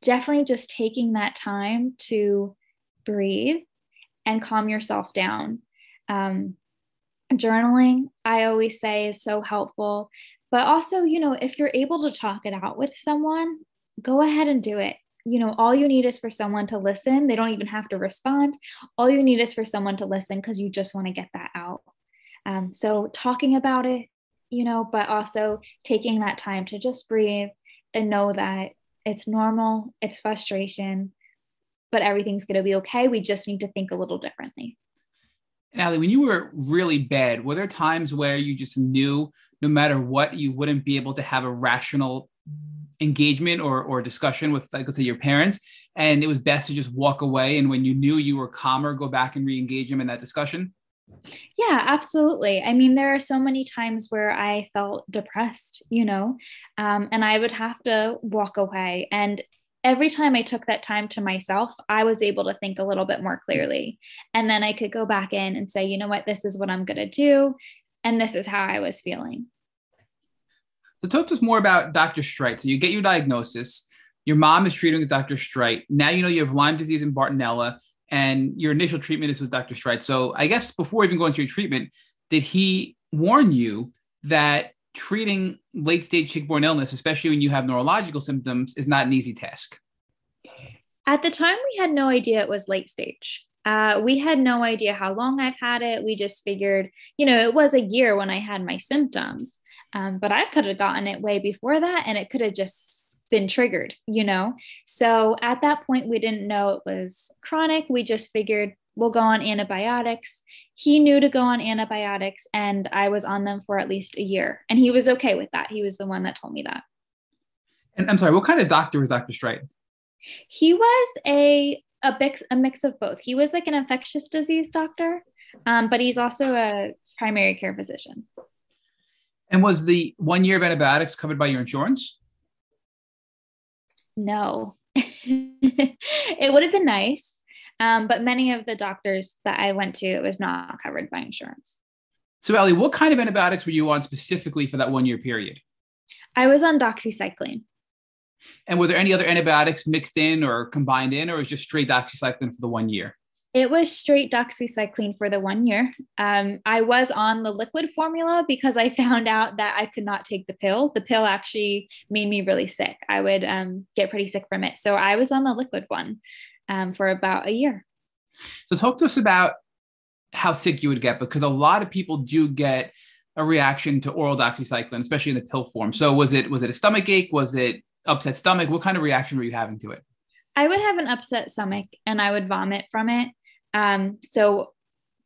Definitely just taking that time to breathe and calm yourself down. Um, journaling, I always say, is so helpful. But also, you know, if you're able to talk it out with someone, go ahead and do it. You know, all you need is for someone to listen. They don't even have to respond. All you need is for someone to listen because you just want to get that out. Um, so, talking about it, you know, but also taking that time to just breathe and know that it's normal, it's frustration, but everything's going to be okay. We just need to think a little differently. And Ali, when you were really bad, were there times where you just knew no matter what, you wouldn't be able to have a rational engagement or, or discussion with, like, let's say, your parents, and it was best to just walk away. And when you knew you were calmer, go back and re-engage them in that discussion. Yeah, absolutely. I mean, there are so many times where I felt depressed, you know, um, and I would have to walk away. And every time I took that time to myself, I was able to think a little bit more mm. clearly. And then I could go back in and say, you know what, this is what I'm going to do. And this is how I was feeling. So, talk to us more about Dr. Streit. So, you get your diagnosis, your mom is treating with Dr. Streit. Now you know you have Lyme disease and Bartonella, and your initial treatment is with Dr. Streit. So, I guess before even going to your treatment, did he warn you that treating late stage tick-borne illness, especially when you have neurological symptoms, is not an easy task? At the time, we had no idea it was late stage. Uh, we had no idea how long I've had it. We just figured, you know, it was a year when I had my symptoms, um, but I could have gotten it way before that and it could have just been triggered, you know? So at that point, we didn't know it was chronic. We just figured we'll go on antibiotics. He knew to go on antibiotics, and I was on them for at least a year. And he was okay with that. He was the one that told me that. And I'm sorry, what kind of doctor was Dr. Streit? He was a a mix a mix of both. He was like an infectious disease doctor, um, but he's also a primary care physician. And was the one year of antibiotics covered by your insurance? No, *laughs* it would have been nice. Um, but many of the doctors that I went to, it was not covered by insurance. So, Ellie, what kind of antibiotics were you on specifically for that one year period? I was on doxycycline. And were there any other antibiotics mixed in or combined in, or was just straight doxycycline for the one year? It was straight doxycycline for the one year. Um, I was on the liquid formula because I *laughs* found out that I could not take the pill. The pill actually made me really sick. I would um, get pretty sick from it. So I was on the liquid one um, for about a year. So, talk to us about how sick you would get because a lot of people do get a reaction to oral doxycycline, especially in the pill form. So, was it was it a stomach ache? Was it upset stomach? What kind of reaction were you having to it? I would have an upset stomach and I would vomit from it. Um, so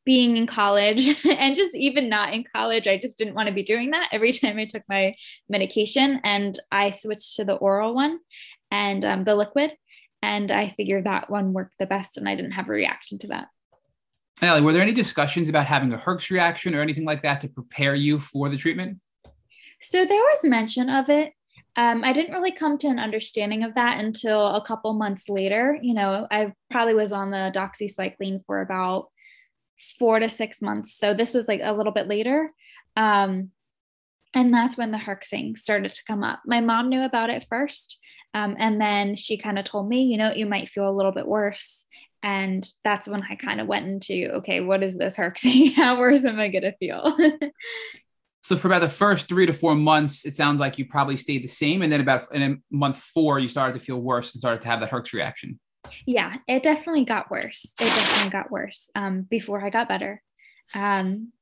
being in college *laughs* and just even not in college, I just didn't want to be doing that every time I took my medication. And I switched to the oral one and um, the liquid. And I figured that one worked the best and I didn't have a reaction to that. Ellie, were there any discussions about having a Herx reaction or anything like that to prepare you for the treatment? So there was mention of it. Um, I didn't really come to an understanding of that until a couple months later. You know, I probably was on the doxycycline for about four to six months. So this was like a little bit later. Um, and that's when the herxing started to come up. My mom knew about it first. Um, and then she kind of told me, you know, you might feel a little bit worse. And that's when I kind of went into, okay, what is this herxing? *laughs* How worse am I going to feel? *laughs* so for about the first three to four months, it sounds like you probably stayed the same. And then about in a month four, you started to feel worse and started to have that herx reaction. Yeah, it definitely got worse. It definitely got worse um, before I got better. Um,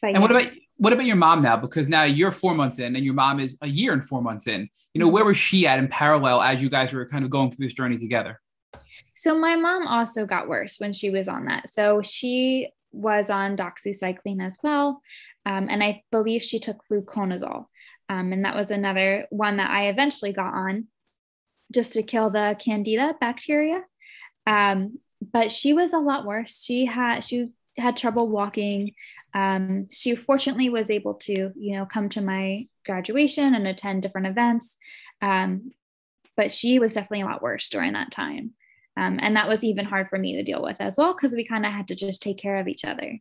but and yeah. what about what about your mom now? Because now you're four months in, and your mom is a year and four months in. You know, where was she at in parallel as you guys were kind of going through this journey together? So my mom also got worse when she was on that. So she was on doxycycline as well, um, and I believe she took fluconazole, um, and that was another one that I eventually got on, just to kill the candida bacteria. Um, but she was a lot worse. She had she had trouble walking. Um, she fortunately was able to, you know, come to my graduation and attend different events. Um, but she was definitely a lot worse during that time. Um, and that was even hard for me to deal with as well, because we kind of had to just take care of each other.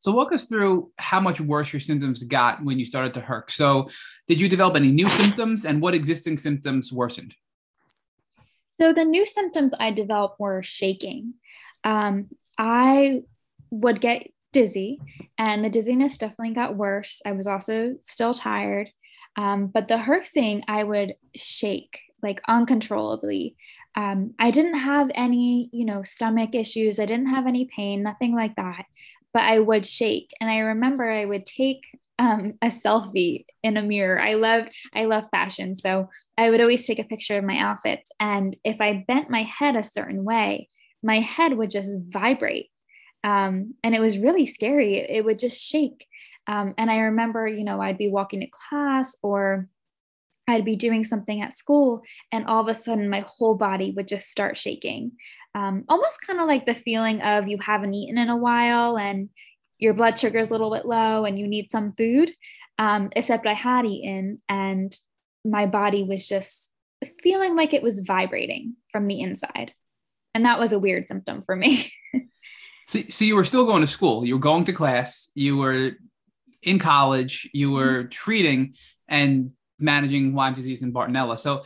So, walk us through how much worse your symptoms got when you started to herc. So, did you develop any new symptoms and what existing symptoms worsened? So, the new symptoms I developed were shaking. Um, I would get dizzy, and the dizziness definitely got worse. I was also still tired. Um, but the herxing, I would shake like uncontrollably. Um, I didn't have any, you know, stomach issues. I didn't have any pain, nothing like that. But I would shake, and I remember I would take um, a selfie in a mirror. I love, I love fashion, so I would always take a picture of my outfits. And if I bent my head a certain way, my head would just vibrate. Um, and it was really scary. It would just shake. Um, and I remember, you know, I'd be walking to class or I'd be doing something at school, and all of a sudden my whole body would just start shaking. Um, almost kind of like the feeling of you haven't eaten in a while and your blood sugar is a little bit low and you need some food. Um, except I had eaten and my body was just feeling like it was vibrating from the inside. And that was a weird symptom for me. *laughs* so, so you were still going to school, you were going to class, you were in college, you were mm-hmm. treating and managing Lyme disease and Bartonella. So,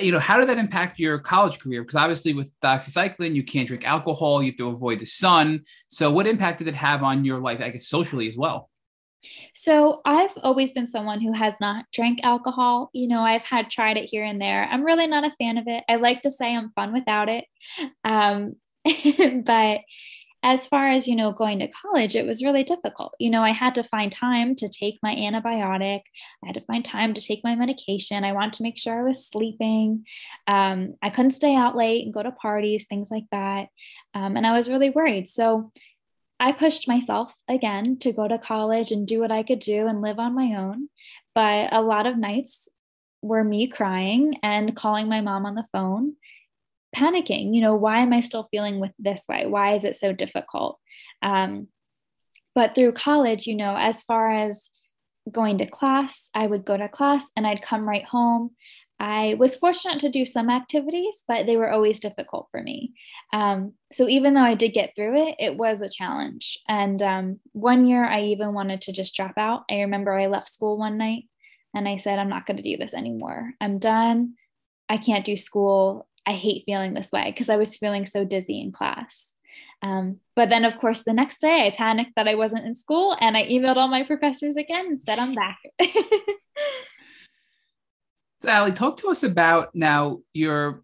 you know, how did that impact your college career? Because obviously, with doxycycline, you can't drink alcohol, you have to avoid the sun. So, what impact did it have on your life, I guess, socially as well? So I've always been someone who has not drank alcohol. You know, I've had tried it here and there. I'm really not a fan of it. I like to say I'm fun without it. Um, *laughs* but as far as, you know, going to college, it was really difficult. You know, I had to find time to take my antibiotic. I had to find time to take my medication. I wanted to make sure I was sleeping. Um, I couldn't stay out late and go to parties, things like that. Um, and I was really worried. So I pushed myself again to go to college and do what I could do and live on my own. But a lot of nights were me crying and calling my mom on the phone, panicking. You know, why am I still feeling with this way? Why is it so difficult? Um, but through college, you know, as far as going to class, I would go to class and I'd come right home. I was fortunate to do some activities, but they were always difficult for me. Um, so even though I did get through it, it was a challenge. And um, one year I even wanted to just drop out. I remember I left school one night and I said, I'm not going to do this anymore. I'm done. I can't do school. I hate feeling this way because I was feeling so dizzy in class. Um, but then, of course, the next day I panicked that I wasn't in school and I emailed all my professors again and said, I'm back. *laughs* So, Ali, talk to us about now your,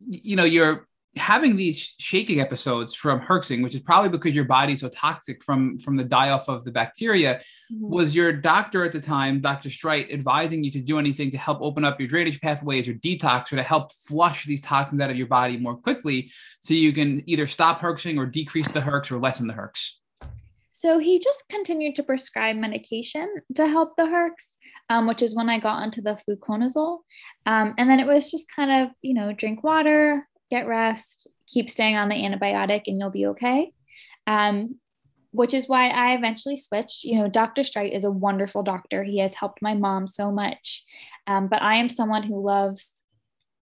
you know, you're having these shaking episodes from herxing, which is probably because your body's so toxic from from the die off of the bacteria. Mm-hmm. Was your doctor at the time, Dr. Streit, advising you to do anything to help open up your drainage pathways or detox or to help flush these toxins out of your body more quickly so you can either stop herxing or decrease the herx or lessen the herx? So he just continued to prescribe medication to help the herx, um, which is when I got onto the fluconazole. Um, and then it was just kind of, you know, drink water, get rest, keep staying on the antibiotic, and you'll be okay. Um, which is why I eventually switched. You know, Dr. Streit is a wonderful doctor. He has helped my mom so much. Um, but I am someone who loves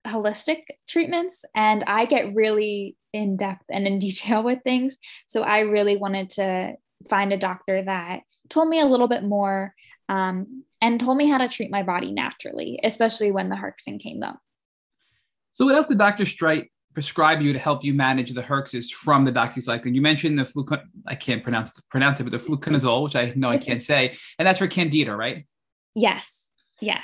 holistic treatments and I get really in depth and in *laughs* detail with things. So I really wanted to find a doctor that told me a little bit more um, and told me how to treat my body naturally, especially when the herxing came up. So, what else did Dr. Streit prescribe you to help you manage the herxes from the doxycycline? You mentioned the flu, I can't pronounce pronounce it, but the fluconazole, which I know I can't say, and that's for candida, right? Yes. Yes.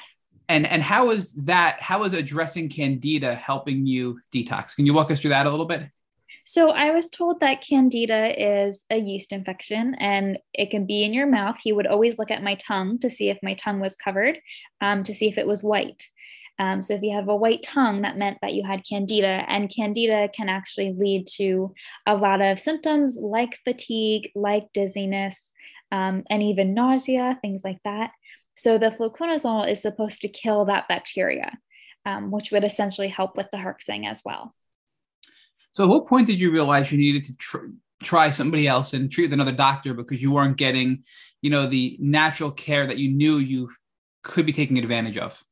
And and how is that? How is addressing candida helping you detox? Can you walk us through that a little bit? So I was told that candida is a yeast infection and it can be in your mouth. He would always look at my tongue to see if my tongue was covered, um, to see if it was white. Um, so if you have a white tongue, that meant that you had candida, and candida can actually lead to a lot of symptoms like fatigue, like dizziness, um, and even nausea, things like that. So the fluconazole is supposed to kill that bacteria, um, which would essentially help with the herxing as well. So, at what point did you realize you needed to tr- try somebody else and treat with another doctor because you weren't getting, you know, the natural care that you knew you could be taking advantage of?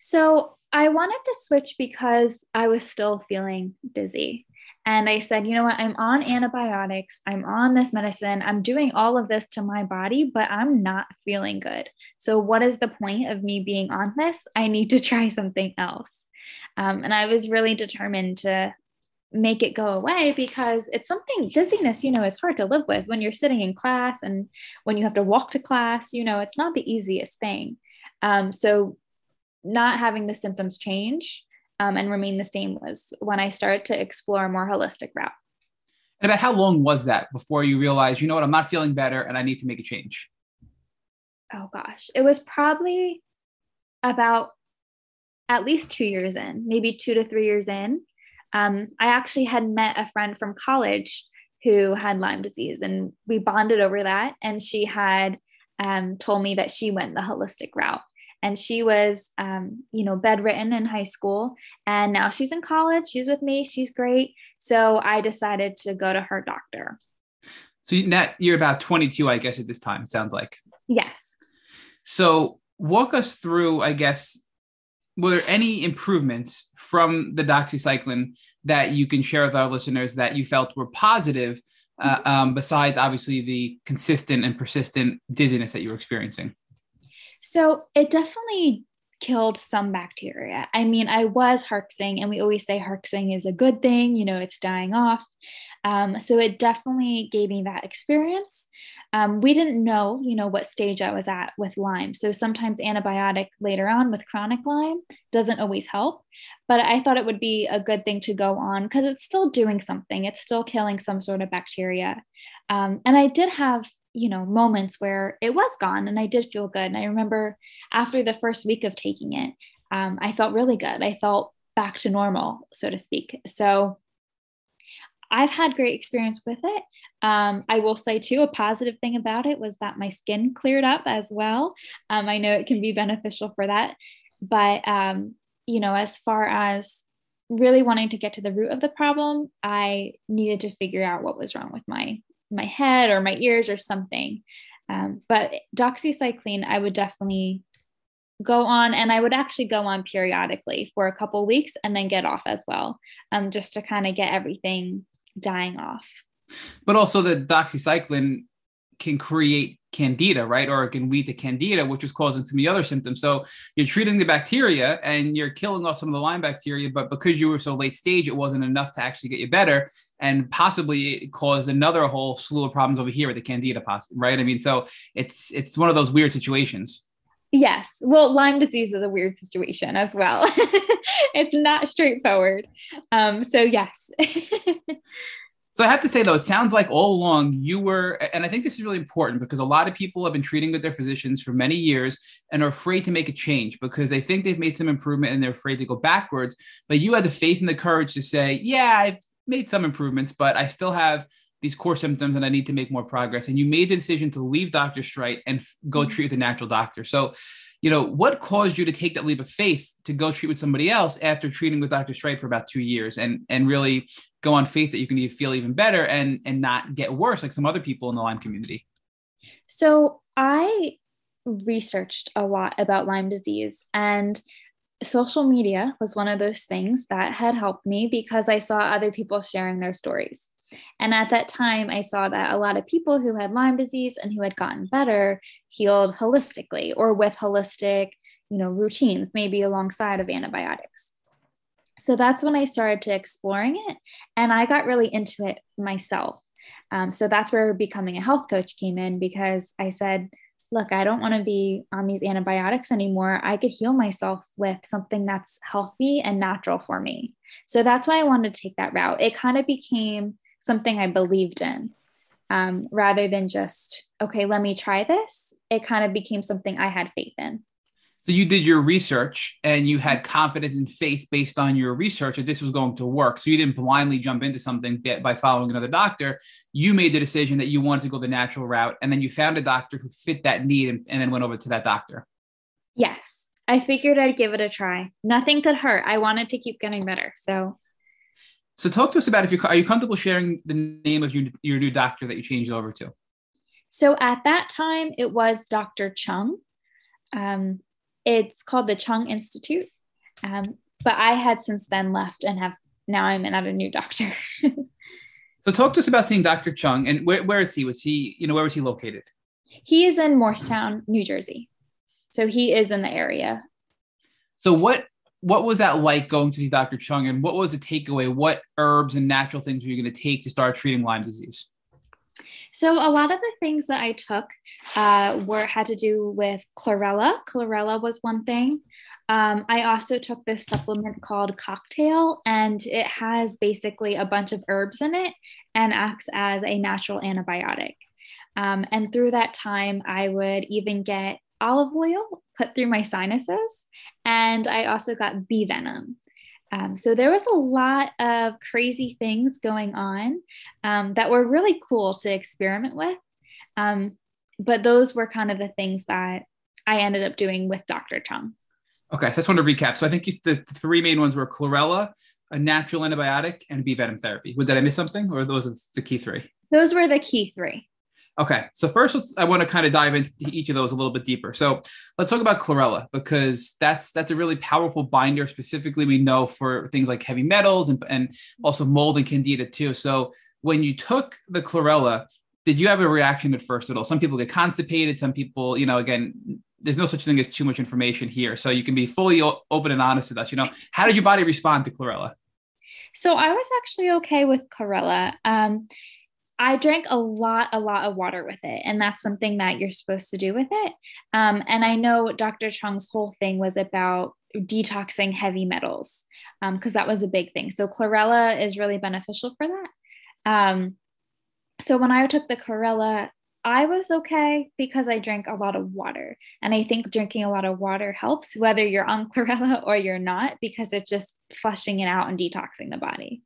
So, I wanted to switch because I was still feeling dizzy. And I said, you know what? I'm on antibiotics. I'm on this medicine. I'm doing all of this to my body, but I'm not feeling good. So, what is the point of me being on this? I need to try something else. Um, and I was really determined to make it go away because it's something dizziness you know it's hard to live with when you're sitting in class and when you have to walk to class you know it's not the easiest thing. Um, so not having the symptoms change um, and remain the same was when i started to explore a more holistic route. And about how long was that before you realized you know what i'm not feeling better and i need to make a change? Oh gosh. It was probably about at least two years in maybe two to three years in um, I actually had met a friend from college who had Lyme disease, and we bonded over that. And she had um, told me that she went the holistic route. And she was, um, you know, bedridden in high school. And now she's in college. She's with me. She's great. So I decided to go to her doctor. So you're about 22, I guess, at this time, it sounds like. Yes. So walk us through, I guess, were there any improvements from the doxycycline that you can share with our listeners that you felt were positive, uh, mm-hmm. um, besides obviously the consistent and persistent dizziness that you were experiencing? So it definitely killed some bacteria. I mean, I was herxing, and we always say herxing is a good thing, you know, it's dying off. Um, so it definitely gave me that experience. Um, we didn't know, you know, what stage I was at with Lyme. So sometimes antibiotic later on with chronic Lyme doesn't always help. But I thought it would be a good thing to go on because it's still doing something. It's still killing some sort of bacteria. Um, and I did have you know moments where it was gone and i did feel good and i remember after the first week of taking it um, i felt really good i felt back to normal so to speak so i've had great experience with it um, i will say too a positive thing about it was that my skin cleared up as well um, i know it can be beneficial for that but um, you know as far as really wanting to get to the root of the problem i needed to figure out what was wrong with my my head or my ears or something. Um, but doxycycline, I would definitely go on and I would actually go on periodically for a couple weeks and then get off as well, um, just to kind of get everything dying off. But also the doxycycline can create candida, right? Or it can lead to candida, which is causing some of the other symptoms. So you're treating the bacteria and you're killing off some of the Lyme bacteria, but because you were so late stage, it wasn't enough to actually get you better. And possibly it caused another whole slew of problems over here with the candida, right? I mean, so it's it's one of those weird situations. Yes. Well, Lyme disease is a weird situation as well. *laughs* it's not straightforward. Um, so yes. *laughs* So I have to say though, it sounds like all along you were, and I think this is really important because a lot of people have been treating with their physicians for many years and are afraid to make a change because they think they've made some improvement and they're afraid to go backwards. But you had the faith and the courage to say, yeah, I've made some improvements, but I still have these core symptoms and I need to make more progress. And you made the decision to leave Dr. Streit and f- go mm-hmm. treat with a natural doctor. So you know, what caused you to take that leap of faith to go treat with somebody else after treating with Dr. Streit for about two years and and really go on faith that you can feel even better and and not get worse like some other people in the Lyme community? So I researched a lot about Lyme disease and social media was one of those things that had helped me because I saw other people sharing their stories. And at that time, I saw that a lot of people who had Lyme disease and who had gotten better healed holistically or with holistic, you know, routines, maybe alongside of antibiotics. So that's when I started to exploring it, and I got really into it myself. Um, so that's where becoming a health coach came in because I said, look, I don't want to be on these antibiotics anymore. I could heal myself with something that's healthy and natural for me. So that's why I wanted to take that route. It kind of became something I believed in um, rather than just, okay, let me try this. It kind of became something I had faith in. So you did your research and you had confidence and faith based on your research that this was going to work. So you didn't blindly jump into something by following another doctor. You made the decision that you wanted to go the natural route, and then you found a doctor who fit that need, and, and then went over to that doctor. Yes, I figured I'd give it a try. Nothing could hurt. I wanted to keep getting better, so so talk to us about if you are you comfortable sharing the name of your, your new doctor that you changed over to? So at that time, it was Dr. Chung. Um, it's called the Chung Institute. Um, but I had since then left and have now I'm at a new doctor. *laughs* so talk to us about seeing Dr. Chung and where, where is he? Was he, you know, where was he located? He is in Moorestown, New Jersey. So he is in the area. So what what was that like going to see Dr. Chung and what was the takeaway? What herbs and natural things were you going to take to start treating Lyme disease? So a lot of the things that I took uh, were had to do with chlorella. Chlorella was one thing. Um, I also took this supplement called Cocktail, and it has basically a bunch of herbs in it and acts as a natural antibiotic. Um, and through that time, I would even get olive oil put through my sinuses and I also got bee venom. Um, so there was a lot of crazy things going on um, that were really cool to experiment with. Um, but those were kind of the things that I ended up doing with Dr. Chung. Okay, so I just want to recap. So I think you, the, the three main ones were chlorella, a natural antibiotic, and bee venom therapy. Did I miss something, or those are the key three? Those were the key three. Okay, so first, let's, I want to kind of dive into each of those a little bit deeper. So let's talk about chlorella because that's that's a really powerful binder. Specifically, we know for things like heavy metals and, and also mold and candida too. So when you took the chlorella, did you have a reaction at first at all? Some people get constipated. Some people, you know, again, there's no such thing as too much information here, so you can be fully o- open and honest with us. You know, how did your body respond to chlorella? So I was actually okay with chlorella. Um, I drank a lot, a lot of water with it. And that's something that you're supposed to do with it. Um, and I know Dr. Chung's whole thing was about detoxing heavy metals because um, that was a big thing. So chlorella is really beneficial for that. Um, so when I took the chlorella, I was okay because I drank a lot of water. And I think drinking a lot of water helps, whether you're on *laughs* chlorella or you're not, because it's just flushing it out and detoxing the body.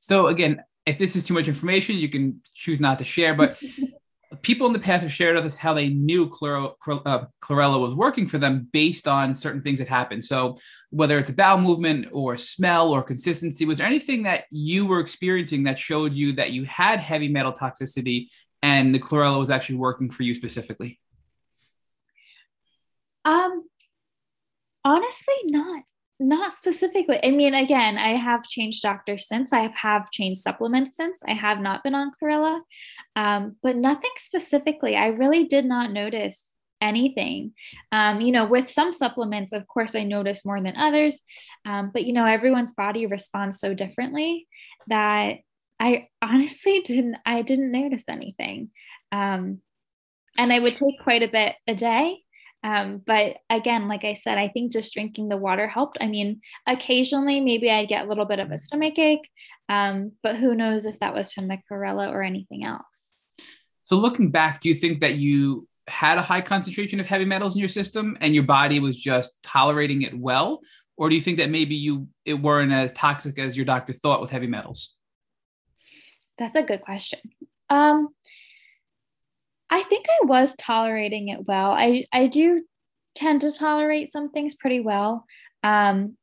So again, if this is too much information, you can choose not to share. But *laughs* people in the past have shared with us how they knew chloro, uh, chlorella was working for them based on certain things that happened. So whether it's a bowel movement or smell or consistency, was there anything that you were experiencing that showed you that you had heavy metal toxicity and the chlorella was actually working for you specifically? Um, honestly, not not specifically. I mean, again, I have changed doctors since. I have changed supplements since. I have not been on chlorella, um, but nothing specifically. I really did not notice anything. Um, you know, with some supplements, of course, I notice more than others, um, but you know, everyone's body responds so differently that I honestly *laughs* didn't. I didn't notice anything, um, and I would take quite a bit a day. Um, but again, like I said, I think just drinking the water helped. I mean, occasionally maybe I'd get a little bit of a stomach ache, um, but who knows if that was from the chlorella or anything else. So, looking back, do you think that you had a high concentration of heavy metals in your system and your body was just tolerating it well? Or do you think that maybe you it weren't as toxic as your doctor thought with heavy metals? That's a good question. Um, I think I was tolerating it well. I I do tend to tolerate some things pretty well. Um,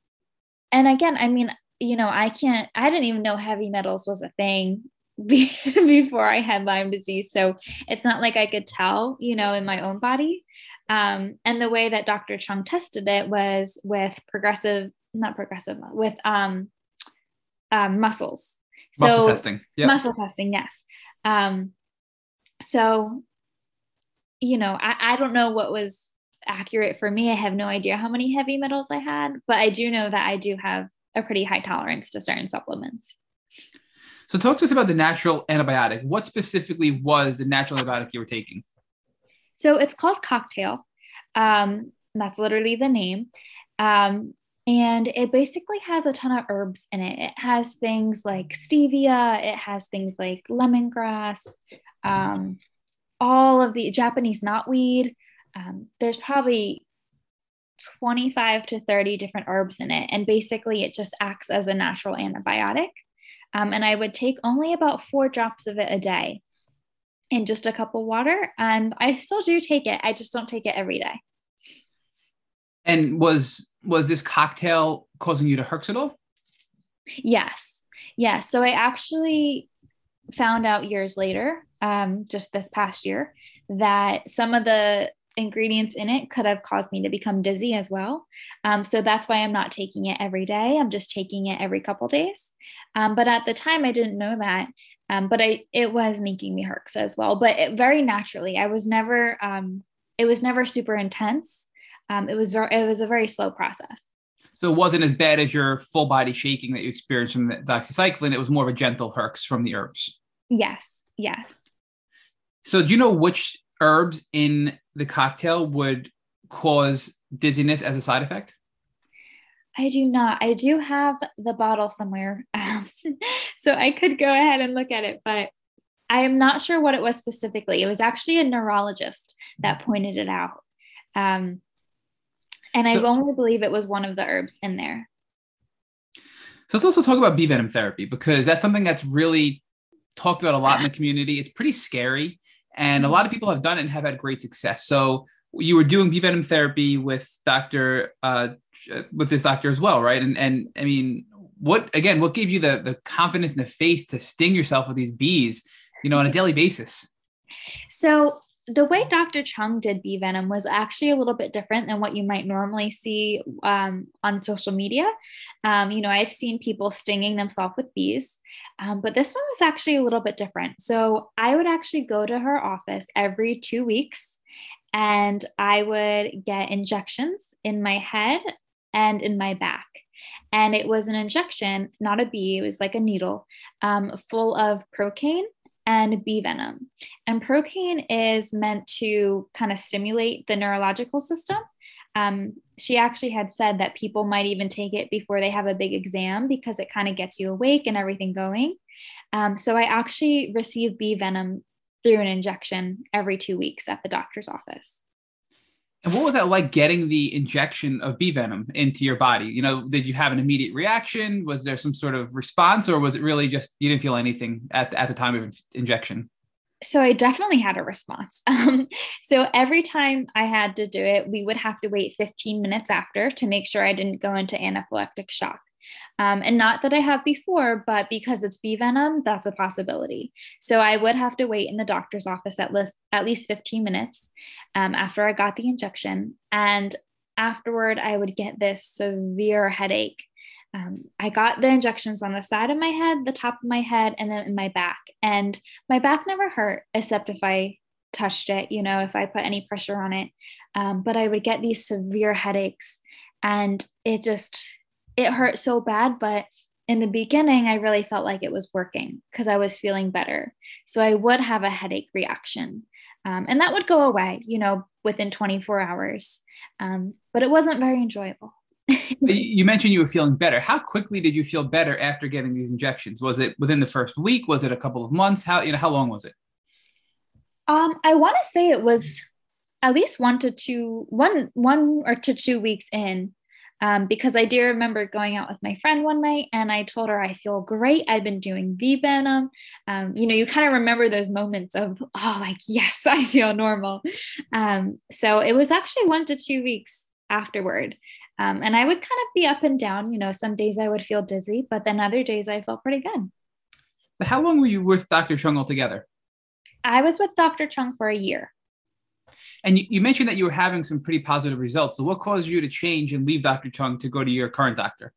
and again, I mean, you know, I can't. I didn't even know heavy metals was a thing *laughs* before I had Lyme disease, so it's not like I could tell, you know, in my own body. Um, and the way that Dr. Chung tested it was with progressive, not progressive, with um, um muscles. So, muscle testing. Yep. Muscle testing, yes. Um, so you know, I, I don't know what was accurate for me. I have no idea how many heavy metals I had, but I do know that I do have a pretty high tolerance to certain supplements. So, talk to us about the natural antibiotic. What specifically was the natural antibiotic you were taking? So, it's called cocktail. Um, that's literally the name. Um, and it basically has a ton of herbs in it. It has things like stevia, it has things like lemongrass, um, all of the Japanese knotweed. Um, there's probably 25 to 30 different herbs in it. And basically, it just acts as a natural antibiotic. Um, and I would take only about four drops of it a day in just a cup of water. And I still do take it. I just don't take it every day. And was was this cocktail causing you to herx at all? Yes. Yes. So I actually found out years later, um, just this past year, that some of the ingredients in it could have caused me to become dizzy as well. Um, so that's why I'm not taking it every day. I'm just taking it every couple days. Um, but at the time, I didn't know that. Um, but I, it was making me herx as well, but it, very naturally. I was never, um, it was never super intense. Um, it was very, it was a very slow process. So it wasn't as bad as your full body shaking that you experienced from the doxycycline. It was more of a gentle herx from the herbs. Yes. Yes. So do you know which herbs in the cocktail would cause dizziness as a side effect? I do not. I do have the bottle somewhere. *laughs* so I could go ahead and look at it, but I am not sure what it was specifically. It was actually a neurologist that pointed it out. Um, and so, I only believe it was one of the herbs in there. So let's also talk about bee venom therapy because that's something that's really talked about a lot in the community. It's pretty scary, and a lot of people have done it and have had great success. So you were doing bee venom therapy with Doctor uh, with this doctor as well, right? And and I mean, what again? What gave you the the confidence and the faith to sting yourself with these bees, you know, on a daily basis? So the way Dr. Chung did bee venom was actually a little bit different than what you might normally see um, on social media. Um, you know, I've seen people stinging themselves with bees, um, but this one was actually a little bit different. So I would actually go to her office every two weeks and I would get injections in my head and in my back. And it was an injection, not a bee, it was like a needle um, full of procaine and bee venom. And procaine is meant to kind of stimulate the neurological system. Um, she actually had said that people might even take it before they have a big exam because it kind of gets you awake and everything going. Um, so I actually received bee venom through an injection every two weeks at the doctor's office. And what was that like getting the injection of bee venom into your body? You know, did you have an immediate reaction? Was there some sort of response, or was it really just you didn't feel anything at, at the time of injection? So I definitely had a response. *laughs* Um, so every time I had to do it, we would have to wait 15 minutes after to make sure I didn't go into anaphylactic shock. Um, and not that I have before, but because it's bee venom, that's a possibility. So I would have to wait in the doctor's office at least at least 15 minutes um, after I got the injection. And afterward, I would get this severe headache. Um, I got the injections on the side of my head, the top of my head, and then in my back. And my back never hurt, except if I touched it, you know, if I put any pressure on it. Um, but I would get these severe headaches. And it just, it hurt so bad, but in the beginning, I really felt like it was working because I was feeling better. So I would have a headache reaction. Um, and that would go away, you know, within 24 hours. Um, but it wasn't very enjoyable. *laughs* you mentioned you were feeling better. How quickly did you feel better after getting these injections? Was it within the first week? Was it a couple of months? How you know how long was it? Um, I want to say it was at least one to two, one one or to two weeks in um, because I do remember going out with my friend one night and I told her I feel great. I've been doing venom. Um, you know, you kind of remember those moments of, oh, like, yes, *laughs* I feel normal. Um, so it was actually one to two weeks afterward. Um, and I would kind of be up and down. You know, some days I would feel dizzy, but then other days I felt pretty good. So, how long were you with Dr. Chung altogether? I was with Dr. Chung for a year. And you, you, mentioned that you were having some pretty positive results. So, what caused you to change and leave Dr. Chung to go to your current doctor?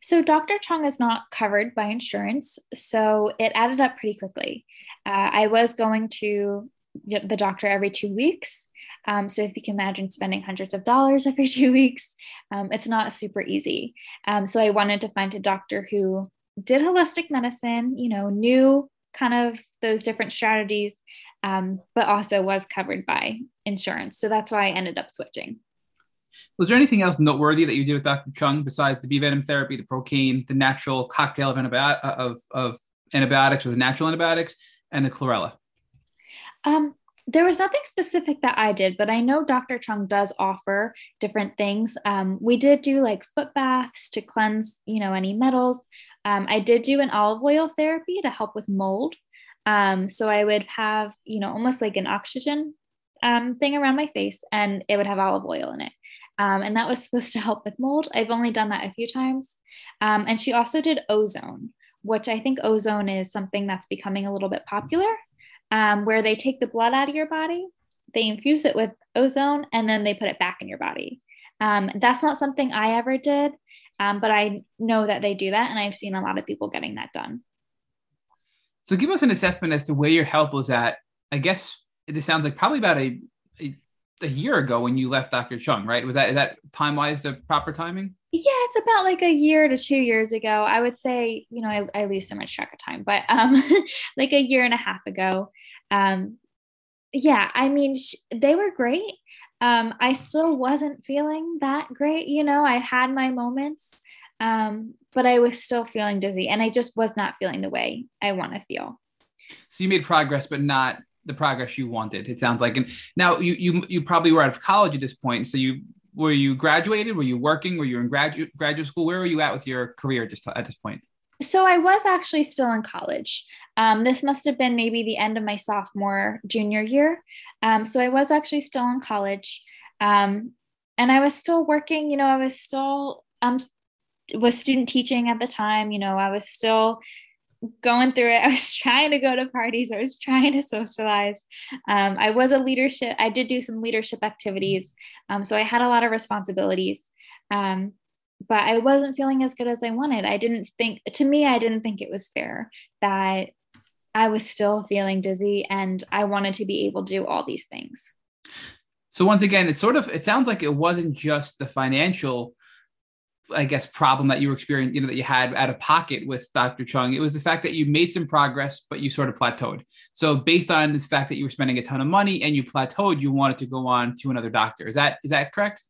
So, Dr. Chung is not covered by insurance. So, it added up pretty quickly. Uh, I was going to the doctor every two weeks. Um, so, if you can imagine spending hundreds of dollars every *laughs* two weeks, um, it's not super easy. Um, so, I wanted to find a doctor who did holistic medicine, you know, knew kind of those different strategies um, but also was covered by insurance. So that's why I ended up switching. Was there anything else noteworthy that you did with Dr. Chung besides the bee venom therapy, the procaine, the natural cocktail of, antibi- of, of antibiotics or the natural antibiotics, and the chlorella? Um, there was nothing specific that I did, but I know Dr. Chung does offer different things. Um, we did do like foot baths to cleanse, you know, any metals. Um, I did do an olive oil therapy to help with mold. Um, so I would have, you know, almost like an oxygen um, thing around my face, and it would have olive oil in it. Um, and that was *laughs* supposed to help with mold. I've only done that a few times. Um, and she also did ozone, which I think ozone is something that's becoming a little bit popular, um, where they take the blood out of your body, they infuse it with ozone, and then they put it back in your body. Um, that's not something I ever did, but I know that they do that, and I've seen a lot of people getting that done. So give us an assessment as to where your health was at. I guess it sounds like probably about a, a, a year ago when you left Dr. Chung, right? Was that is that time wise the proper timing? Yeah, it's about like a year to two years ago. I would say, you know, I, I lose so much track of time, but um, *laughs* like a year and a half ago. Um, yeah, I mean, sh- they were great. Um, I still wasn't feeling that great. You know, I had my moments. Um, but I was still feeling dizzy and I just was not feeling the way I want to feel. So you made progress, but not the progress you wanted. It sounds like. And now you you you probably were out of college at this point. So you were you graduated? Were you working? Were you in graduate graduate school? Where were you at with your career just at this point? So I was actually still in college. Um, this must have been maybe the end of my sophomore junior year. Um, so I was actually still in college, um, and I was still working. You know, I was still um, was student teaching at the time. You know, I was still going through it. *laughs* I was trying to go to parties. I was trying to socialize. Um, I was a leadership. I did do some leadership activities. Um, so I had a lot of responsibilities. Um, but I wasn't feeling as good as I wanted. I didn't think, to me, I didn't think it was fair that I was still feeling dizzy and I wanted to be able to do all these things. So once again, it's sort of it sounds like it wasn't just the financial, I guess, problem that you were experiencing, you know, that you had out of pocket with Dr. Chung. It was the fact that you made some progress, but you sort of plateaued. So based on this fact that you were spending a ton of money and you plateaued, you wanted to go on to another doctor. Is that is that correct?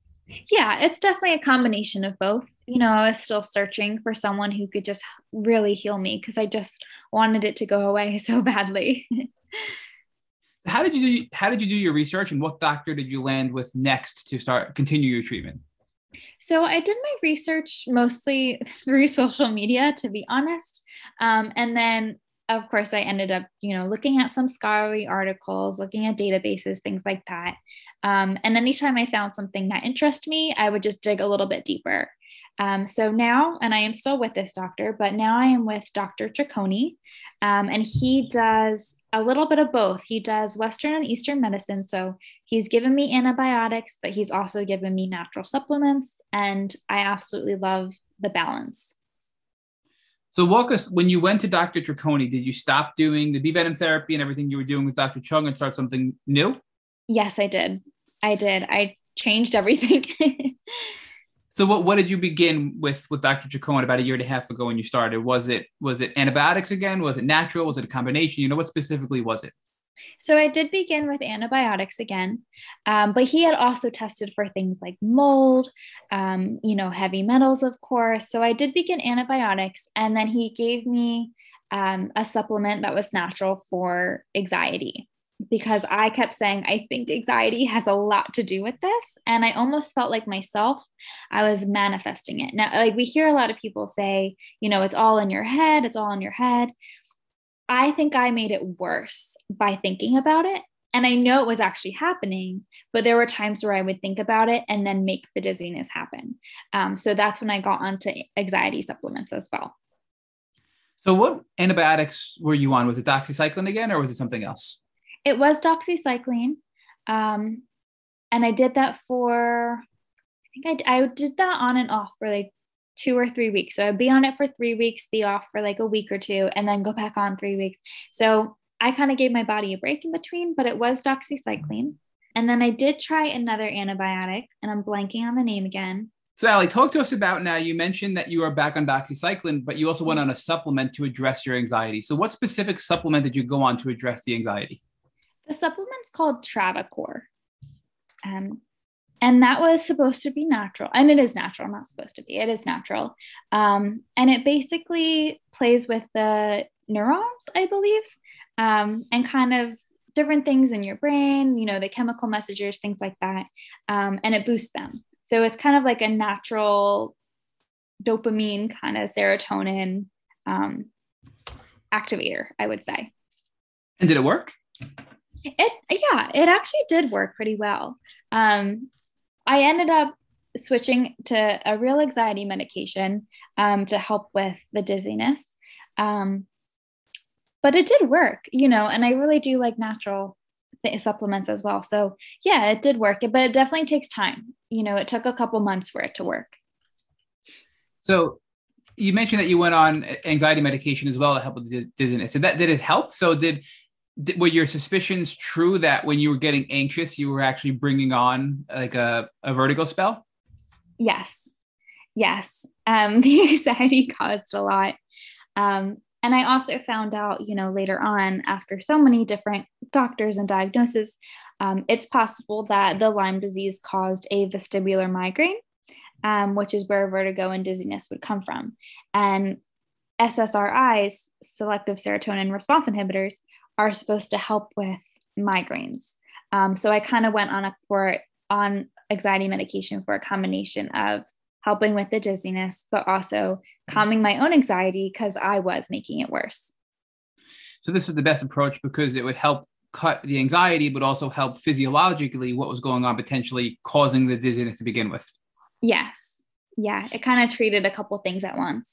Yeah, it's definitely a combination of both. You know, I was still searching for someone who could just really heal me because I just wanted it to go away *laughs* so badly. how did you do how did you do your research and what doctor did you land with next to start continue your treatment? So I did my research mostly *laughs* through social media, to be honest. Um, and then of course, I ended up, you know, looking at some scholarly articles, looking at databases, things like that. Um, and anytime I found something that interested me, I would just dig a little bit deeper. Um, so now, and I am still with this doctor, but now I am with Dr. Ciccone, um, and he does a little bit of both. He does Western and Eastern medicine. So he's given me antibiotics, but he's also given me natural supplements, and I absolutely love the balance. So walk us when you went to Dr. Ciccone, did you stop doing the bee venom therapy and everything you were doing with Dr. Chung and start something new? Yes, I did. I did. I changed everything. *laughs* so what, what did you begin with with Dr. Chacon about a year and a half ago when you started? Was it was it antibiotics again? Was it natural? Was it a combination? You know, what specifically was it? So I did begin with antibiotics again, um, but he had also tested for things like mold, um, you know, heavy metals, of course. So I did begin antibiotics, and then he gave me um, a supplement that was natural for anxiety because I kept saying, I think anxiety has a lot to do with this. And I almost felt like myself, I was manifesting it. Now, like we hear a lot of people say, you know, it's all in your head, it's all in your head. I think I made it worse by thinking about it. And I know it was actually happening, but there were times where I would think about it and then make the dizziness happen. Um, so that's when I got onto anxiety supplements as well. So, what antibiotics were you on? Was it doxycycline again, or was it something else? It was doxycycline. Um, and I did that for, I think I, I did that on and off for like two or three weeks. So I'd be on it for three weeks, be off for like a week or two, and then go back on three weeks. So I kind of gave my body a break in between, but it was doxycycline. And then I did try another antibiotic, and I'm blanking on the name again. So, Ali, talk to us about now. You mentioned that you are back on doxycycline, but you also went on a supplement to address your anxiety. So, what specific supplement did you go on to address the anxiety? The supplement's called Travacor. Um, and that was supposed to be natural and it is natural not supposed to be it is natural. Um, and it basically plays with the neurons i believe um, and kind of different things in your brain you know the chemical messengers things like that um, and it boosts them. So it's kind of like a natural dopamine kind of serotonin um, activator i would say. And did it work it yeah it actually did work pretty well um, I ended up switching to a real anxiety medication um, to help with the dizziness. Um, but it did work, you know, and I really do like natural th- supplements as well. So yeah, it did work, but it definitely takes time. You know, it took a couple months for it to work. So you mentioned that you went on anxiety medication as well to help with the dizziness. Did that did it help? So did were your suspicions true that when you were getting anxious, you were actually bringing on like a, a vertigo spell? Yes. Yes. Um, *laughs* the anxiety caused a lot. Um, and I also found out, you know, later on, after so many different doctors and diagnoses, um, it's possible that the Lyme disease caused a vestibular migraine, um, which is where vertigo and dizziness would come from. And SSRIs, selective serotonin response inhibitors, are supposed to help with migraines. Um, so I kind of went on a for on anxiety medication for a combination of helping with the dizziness, but also calming my own anxiety because I was making it worse. So this is the best approach because it would help cut the anxiety, but also help physiologically what was going on, potentially causing the dizziness to begin with. Yes. Yeah. It kind of treated a couple things at once.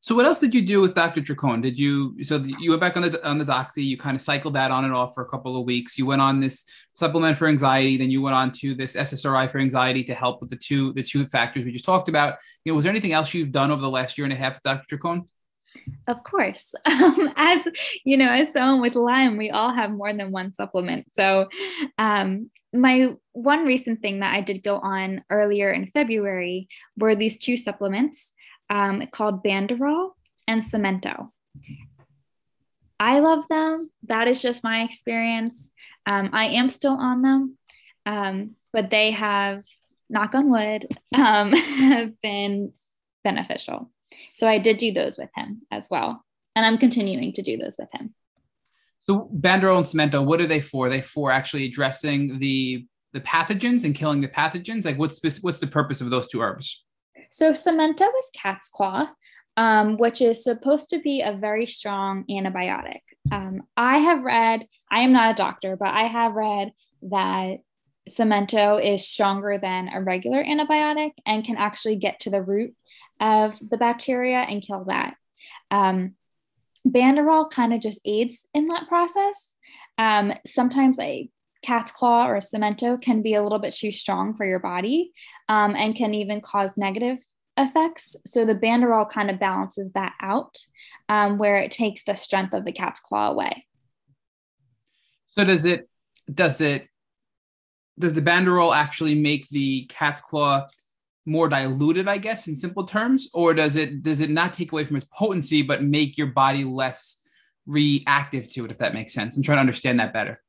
So what else did you do with Dr. Chacon? Did you so you went back on the on the doxy, you kind of cycled that on and off for a couple of weeks. You went on this supplement for anxiety, then you went on to this SSRI for anxiety to help with the two the two factors we just talked about. You know, was there anything else you've done over the last year and a half with Dr. Chacon? Of course. *laughs* Um, as you know, as someone with Lyme, we all have more than one supplement. So, um, my one recent thing that I did go on earlier in February were these two supplements um, called Banderol and Samento. I love them. That is just my experience. Um, I am still on them, um, but they have, knock on wood, *laughs* um, have been beneficial. So I did do those with him as well. And I'm continuing to do those with him. So Banderol and Samento, what are they for? Are they for actually addressing the the pathogens and killing the pathogens? Like what's what's the purpose of those two herbs? So Samento is cat's claw, um, which is supposed to be a very strong antibiotic. Um, I have read, I am not a doctor, but I have read that Samento is stronger than a regular antibiotic and can actually get to the root of the bacteria and kill that. Um, Banderol kind of just aids in that process. Um, sometimes a cat's claw or a samento can be a little bit too strong for your body um, and can even cause negative effects. So the banderol kind of balances that out um, where it takes the strength of the cat's claw away. So does it, does it, does the banderol actually make the cat's claw more diluted, I guess, in simple terms, or does it does it not take away from its potency but make your body less reactive to it? If that makes sense, I'm trying to understand that better.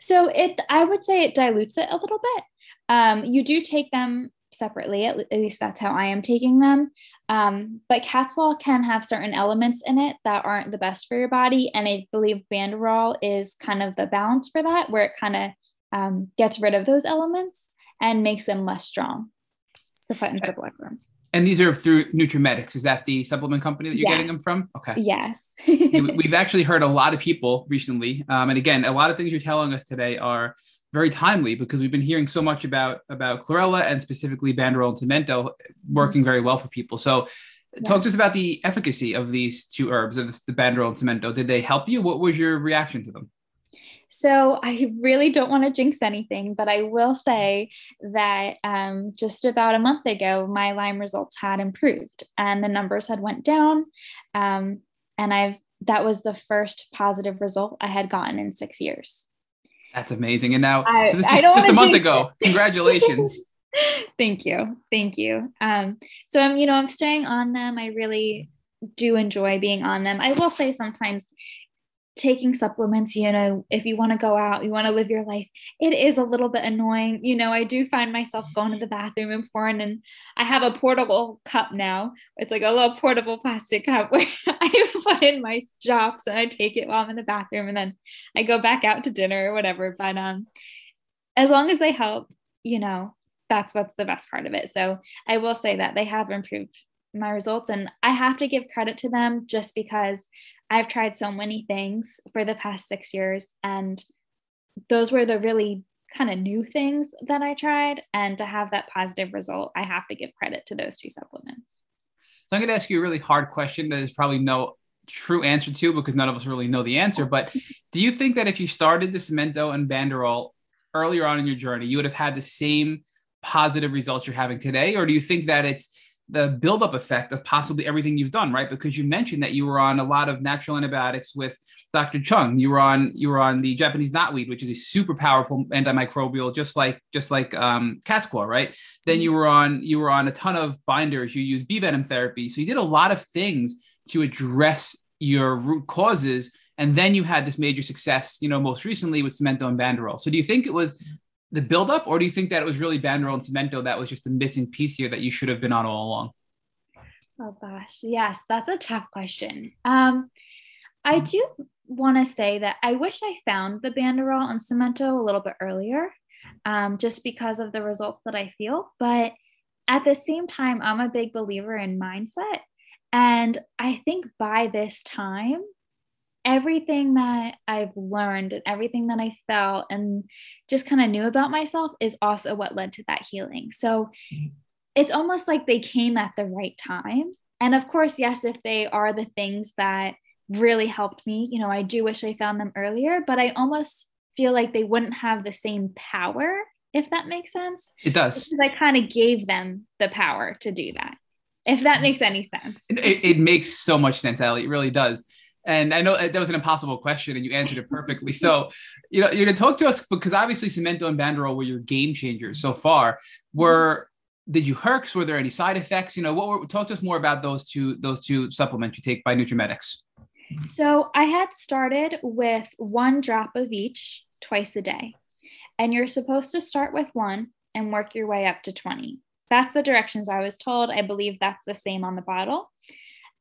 So it, I would say it dilutes it a little bit. Um, you do take them separately, at, least that's how I am taking them. Um, but cat's claw can have certain elements in it that aren't the best for your body, and I believe Banderol is kind of the balance for that, where it kind of um, gets rid of those elements and makes them less strong to put into the bloodworms. And these are through NutraMedix. Is that the supplement company that you're yes. getting them from? Okay. Yes. *laughs* We've actually heard a lot of people recently, um, and again, a lot of things you're telling us today are very timely because we've been hearing so much about about chlorella and specifically Banderol and Samento working very well for people. So, yeah. talk to us about the efficacy of these two herbs, of the Banderol and Samento. Did they help you? What was your reaction to them? So I really don't want to jinx anything, but I will say that um, just about a month ago, my Lyme results had improved and the numbers had went down. Um, and I've that was the first positive result I had gotten in six years. That's amazing. And now, I, so this just, just a month ago. It. Congratulations. *laughs* Thank you. Thank you. Um, so I'm, you know, I'm staying on them. I really do enjoy being on them. I will say sometimes taking supplements, you know, if you want to go out, you want to live your life, it is a little bit annoying. You know, I do find myself going to the bathroom and pouring, and I have a portable cup now. It's like a little portable plastic cup where *laughs* I put in my drops and I take it while I'm in the bathroom, and then I go back out to dinner or whatever. But um, as long as they help, you know, that's what's the best part of it. So I will say that they have improved my results, and I have to give credit to them just because I've tried so many things for the past six years, and those were the really kind of new things that I tried. And to have that positive result, I have to give credit to those two supplements. So I'm going to ask you a really hard question that is probably no true answer to because none of us really know the answer. But do you think that if you started the Samento and Banderol earlier on in your journey, you would have had the same positive results you're having today? Or do you think that it's the buildup effect of possibly everything you've done, right? Because you mentioned that you were on a lot of natural antibiotics with Dr. Chung. You were on you were on the Japanese knotweed, which is a super powerful antimicrobial, just like just like um, cat's claw, right? Then you were on you were on a ton of binders. You used bee venom therapy, so you did a lot of things to address your root causes. And then you had this major success, you know, most recently with Samento and Banderol. So do you think it was the buildup, or do you think that it was really Banderol and Samento that was just a missing piece here that you should have been on all along? Oh gosh, yes, that's a tough question. Um, I do want to say that I wish I found the Banderol and Samento a little bit earlier, um, just because of the results that I feel. But at the same time, I'm a big believer in mindset. And I think by this time, everything that I've learned and everything that I felt and just kind of knew about myself is also what led to that healing. So mm-hmm. it's almost like they came at the right time. and of course, yes, if they are the things that really helped me, you know, I do wish I found them earlier, but I almost feel like they wouldn't have the same power, if that makes sense. It does. Because I kind of gave them the power to do that, if that makes any sense. It, it makes so much sense, Allie. It really does. And I know that was an impossible question and you answered it perfectly. so, you know, you're going to talk to us because obviously Samento and Banderol were your game changers so far. Were did you herx? Were there any side effects? You know, what were, talk to us more about those two those two supplements you take by NutraMedix. So I had started with one drop of each twice a day, and you're supposed to start with one and work your way up to 20. That's the directions I was told. I believe that's the same on the bottle.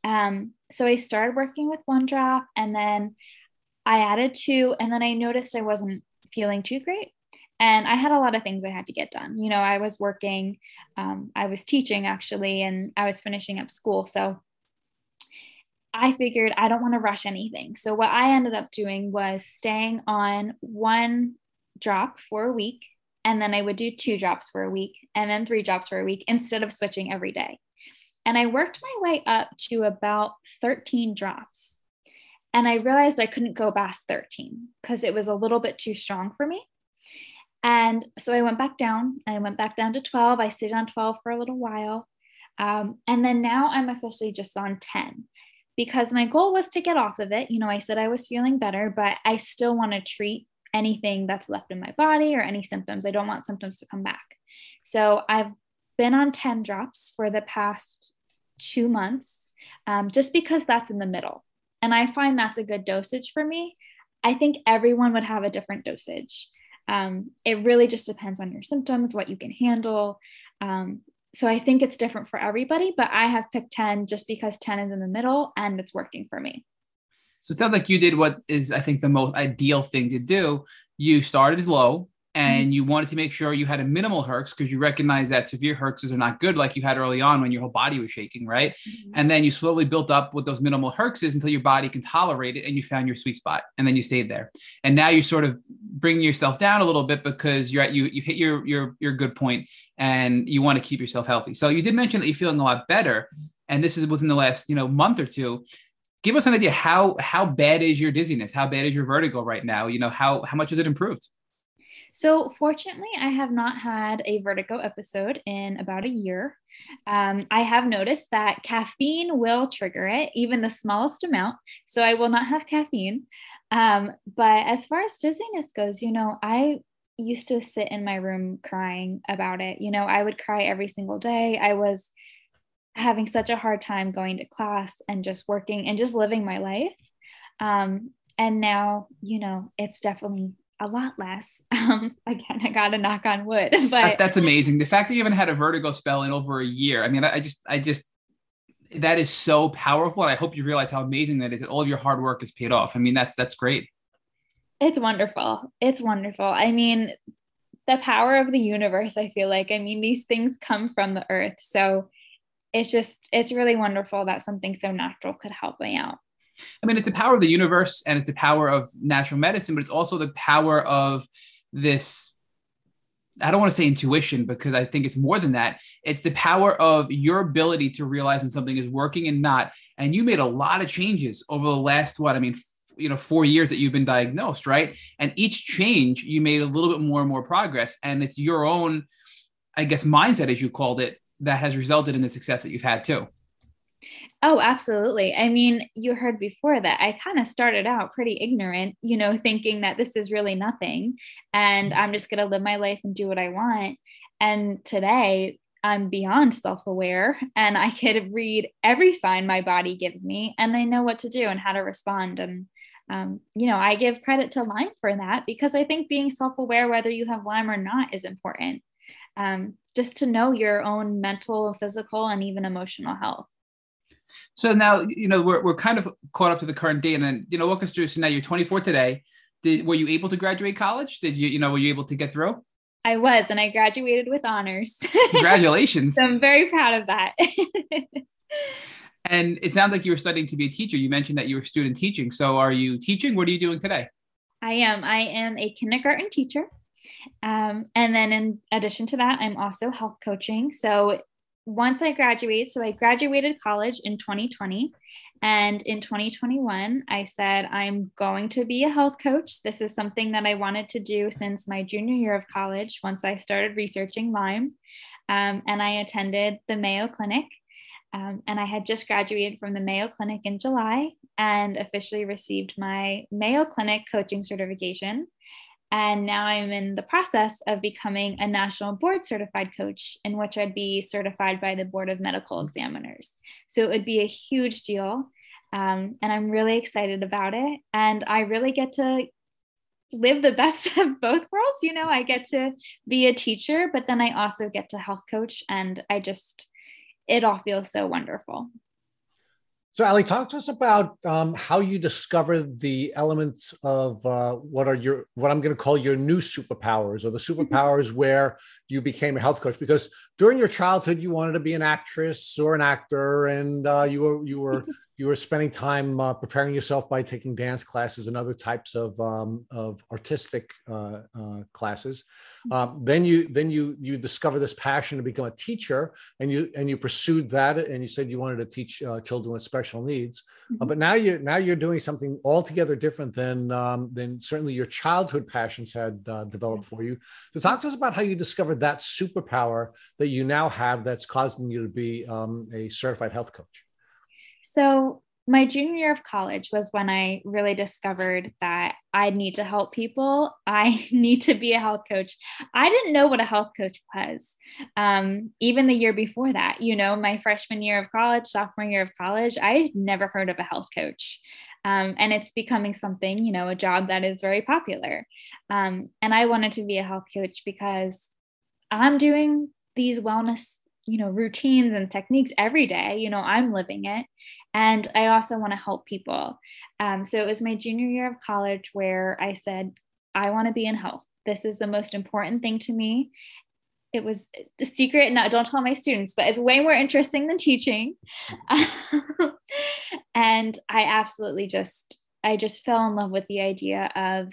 Um, so I started working with one drop, and then I added two, and then I noticed I wasn't feeling too great. And i had a lot of things i had to get done. You know i was working um, i was teaching actually and i was finishing up school. So i figured i don't want to rush anything. So what i ended up doing was staying on one drop for a week and then i would do two drops for a week and then three drops for a week instead of switching every day and i worked my way up to about 13 drops and i realized i couldn't go past 13 because it was a little bit too strong for me and so I went back down. I went back down to 12. I stayed on 12 for a little while. Um, and then now I'm officially just on 10 because my goal was to get off of it. You know, I said I was feeling better, but I still want to treat anything that's left in my body or any symptoms. I don't want symptoms to come back. So I've been on 10 drops for the past two months um, just because that's in the middle. And I find that's a good dosage for me. I think everyone would have a different dosage. Um, it really just depends on your symptoms, what you can handle. Um, so I think it's different for everybody, but I have picked 10 just because 10 is in the middle and it's working for me. So it sounds like you did what is, I think, the most ideal thing to do. You started low, and mm-hmm. you wanted to make sure you had a minimal herx because you recognize that severe herxes are not good like you had early on when your whole body was shaking right? Mm-hmm. and then you slowly built up with those minimal herxes until your body can tolerate it and you found your sweet spot and then you stayed there. And now you're sort of bringing yourself down a little bit because you're at you you hit your your your good point and you want to keep yourself healthy. So you did mention that you're feeling a lot better and this is within the last you know month or two. Give us an idea how how bad is your dizziness? How bad is your vertigo right now? You know how how much has it improved so, fortunately, I have not had a vertigo episode in about a year. Um, I have noticed that caffeine will trigger it, even the smallest amount. So, I will not have caffeine. Um, but as far as dizziness goes, you know, I used to sit in my room crying about it. You know, I would cry every single day. I was having such a hard time going to class and just working and just living my life. Um, and now, you know, it's definitely a lot less. *laughs* Um, again, I got to knock on wood, *laughs* but that, that's amazing. The fact that you haven't had a vertigo spell in over a year. I mean, I, I just, I just, that is so powerful. And I hope you realize how amazing that is that all of your hard work is paid off. I mean, that's, that's great. It's wonderful. It's wonderful. I mean, the power of the universe, I feel like, I mean, these things come from the earth. So it's just, it's really wonderful that something so natural could help me out. I mean, it's the power of the universe and it's the power of natural medicine, but it's also the power of this. I don't want to say intuition because I think it's more than that. It's the power of your ability to realize when something is working and not. And you made a lot of changes over the last, what I mean, you know, four years that you've been diagnosed, right? And each change, you made a little bit more and more progress. And it's your own, I guess, mindset, as you called it, that has resulted in the success that you've had too. Oh, absolutely. I mean, you heard before that I kind of started out pretty ignorant, you know, *laughs* thinking that this is really nothing and. I'm just going to live my life and do what I want. And today I'm beyond self aware *laughs* and I could read every sign my body gives me and I know what to do and how to respond. And, um, you know, I give credit to Lyme for that because I think being self aware, whether you have Lyme or not, is important. Um, just to know your own mental, physical, and even emotional health. So now, you know, we're, we're kind of caught up to the current day and then, you know, walk us through. So now you're 24 today. Did, were you able to graduate college? Did you, you know, were you able to get through? I was, and I graduated with honors. Congratulations. *laughs* so I'm very proud of that. *laughs* and it sounds like you were studying to be a teacher. You mentioned that you were student teaching. So are you teaching? What are you doing today? I am. I am a kindergarten teacher. Um, and then in addition to that, I'm also health coaching. So once I graduate, so I graduated college in 2020. And in 2021, I said, I'm going to be a health coach. This is something that I wanted to do since my junior year of college, once I started researching Lyme. Um, and I attended the Mayo Clinic. Um, and I had just graduated from the Mayo Clinic in July and officially received my Mayo Clinic coaching certification. And now I'm in the process of becoming a national board certified coach, in which I'd be certified by the Board of Medical Examiners. So it would be a huge deal. Um, and I'm really excited about it. And I really get to live the *laughs* best of both worlds. You know, I get to be a teacher, but then I also get to health coach. And I just, it all feels so wonderful. So, Ali, talk to us about um, how you discovered the elements of uh, what are your what I'm going to call your new superpowers, or the mm-hmm. *laughs* superpowers where you became a health coach. Because during your childhood, you wanted to be an actress or an actor, and uh, you were you were *laughs* you were spending time uh, preparing yourself by taking dance classes and other types of, um, of artistic uh, uh, classes. Mm-hmm. Um, then you then you you discover this passion to become a teacher, and you and you pursued that, and you said you wanted to teach uh, children with special needs. Uh, mm-hmm. but now you now you're doing something altogether different than um, than certainly your childhood passions had uh, developed for you. So talk to us about how you discovered that superpower that you now have that's causing you to be um, a certified health coach. So, my junior year of college was when I really discovered that I need to help people. *laughs* I need to be a health coach. I didn't know what a health coach was. Um, even the year before that, you know, my freshman year of college, sophomore year of college, I never heard of a health coach. Um, and it's becoming something, you know, a job that is very popular. Um, and I wanted to be a health coach because I'm doing these wellness you know routines and techniques every day you know i'm living it. And i also want to help people. Um, so it was my junior year of college where i said i want to be in health. This is the most important thing to me. It was a secret no don't tell my students but it's way more interesting than teaching. *laughs* And i absolutely just i just fell in love with the idea of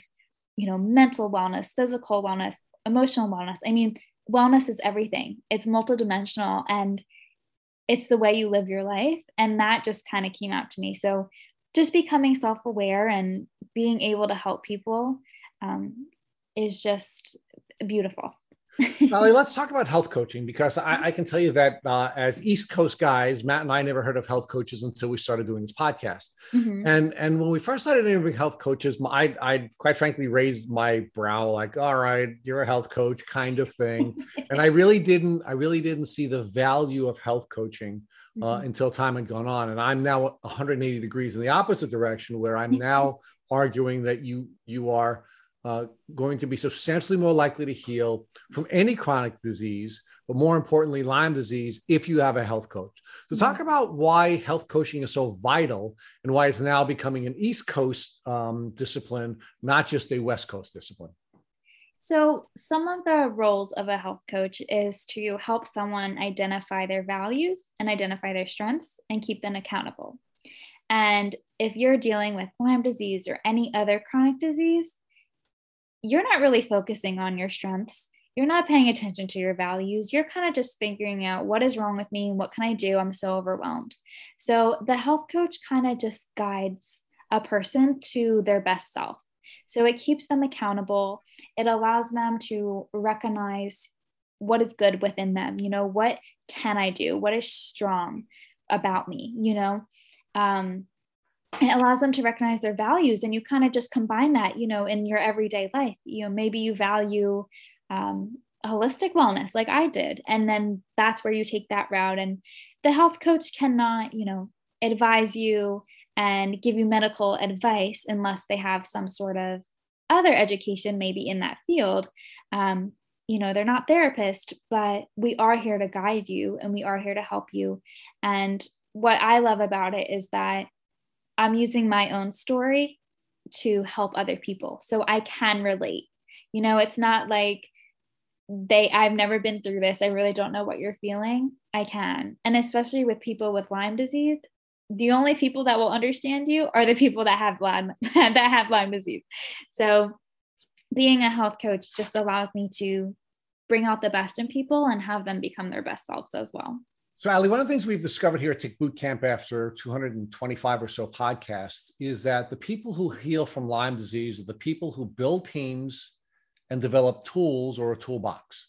you know mental wellness physical wellness emotional wellness. I mean wellness is everything. It's multidimensional and it's the way you live your life. And that just kind of came out to me. So just becoming self aware and being able to help people um, is just beautiful. Ali, let's *laughs* talk about health coaching because I, I can tell you that uh, as East Coast guys, Matt and I never heard of health coaches until we started doing this podcast. Mm-hmm. And and when we first started interviewing health coaches, I I quite frankly raised my brow like, all right, you're a health coach kind of thing. *laughs* and I really didn't I really didn't see the value of health coaching uh, mm-hmm. until time had gone on. And I'm now 180 degrees in the opposite direction, where I'm *laughs* now arguing that you you are uh, going to be substantially more likely to heal from any chronic disease, but more importantly, Lyme disease, if you have a health coach. So, talk mm-hmm. about why health coaching is so vital and why it's now becoming an East Coast um, discipline, not just a West Coast discipline. So, some of the roles of a health coach is to help someone identify their values and identify their strengths and keep them accountable. And if you're dealing with Lyme disease or any other chronic disease, you're not really focusing on your strengths. You're not paying attention to your values. You're kind of just figuring out what is wrong with me? What can I do? I'm so overwhelmed. So the health coach kind of just guides a person to their best self. So it keeps them accountable. It allows them to recognize what is good within them. You know, what can I do? What is strong about me? You know, um, it allows them to recognize their values and you kind of just combine that you know in your everyday life. You know maybe you value um, holistic wellness like i did and then that's where you take that route and the health coach cannot you know advise you and give you medical advice unless they have some sort of other education maybe in that field. Um, you know they're not therapists but we are here to guide you and we are here to help you. And what i love about it is that I'm using my own story to help other people. So I can relate. You know, it's not like they, I've never been through this. I really don't know what you're feeling. I can. And especially with people with Lyme disease, the only people that will understand you are the people that have Lyme, *laughs* that have Lyme disease. So being a health coach just allows me to bring out the best in people and have them become their best selves as well. So, Ali, one of the things we've discovered here at Tick Boot Camp after 225 or so podcasts is that the people who heal from Lyme disease are the people who build teams and develop tools or a toolbox.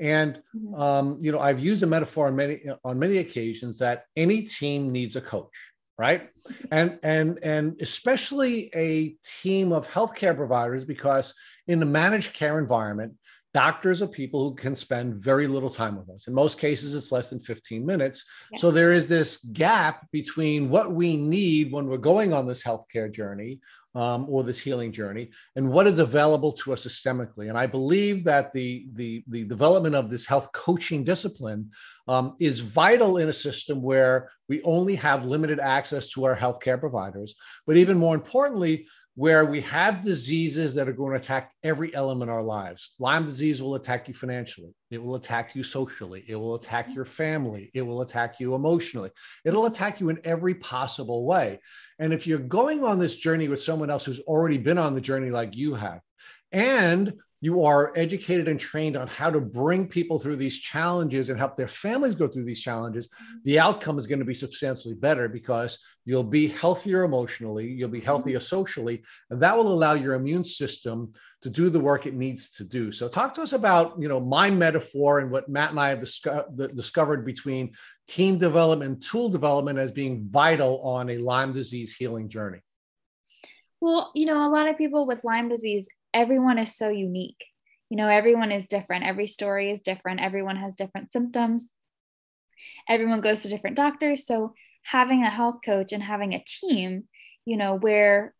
And mm-hmm. um, you know, I've used a metaphor on many on many occasions that any team needs a coach, right? And and and especially a team of healthcare providers, because in the managed care environment, Doctors are people who can spend very little time with us. In most cases, it's less than 15 minutes. Yeah. So there is this gap between what we need when we're going on this healthcare journey um, or this healing journey and what is available to us systemically. And I believe that the, the, the development of this health coaching discipline um, is vital in a system where we only have limited access to our healthcare providers. But even more importantly, where we have diseases that are going to attack every element of our lives. Lyme disease will attack you financially. It will attack you socially. It will attack your family. It will attack you emotionally. It'll attack you in every possible way. And if you're going on this journey with someone else who's already been on the journey like you have, and you are educated and trained on how to bring people through these challenges and help their families go through these challenges, mm-hmm. the outcome is going to be substantially better because you'll be healthier emotionally, you'll be healthier mm-hmm. socially, and that will allow your immune system to do the work it needs to do. So talk to us about, you know, my metaphor and what Matt and I have disco- discovered between team development, tool development as being vital on a Lyme disease healing journey. Well, you know, a lot of people with Lyme disease everyone is so unique. You know, everyone is different. Every story is different. Everyone has different symptoms. Everyone goes to different doctors. So, having a health coach and having a team, you know, where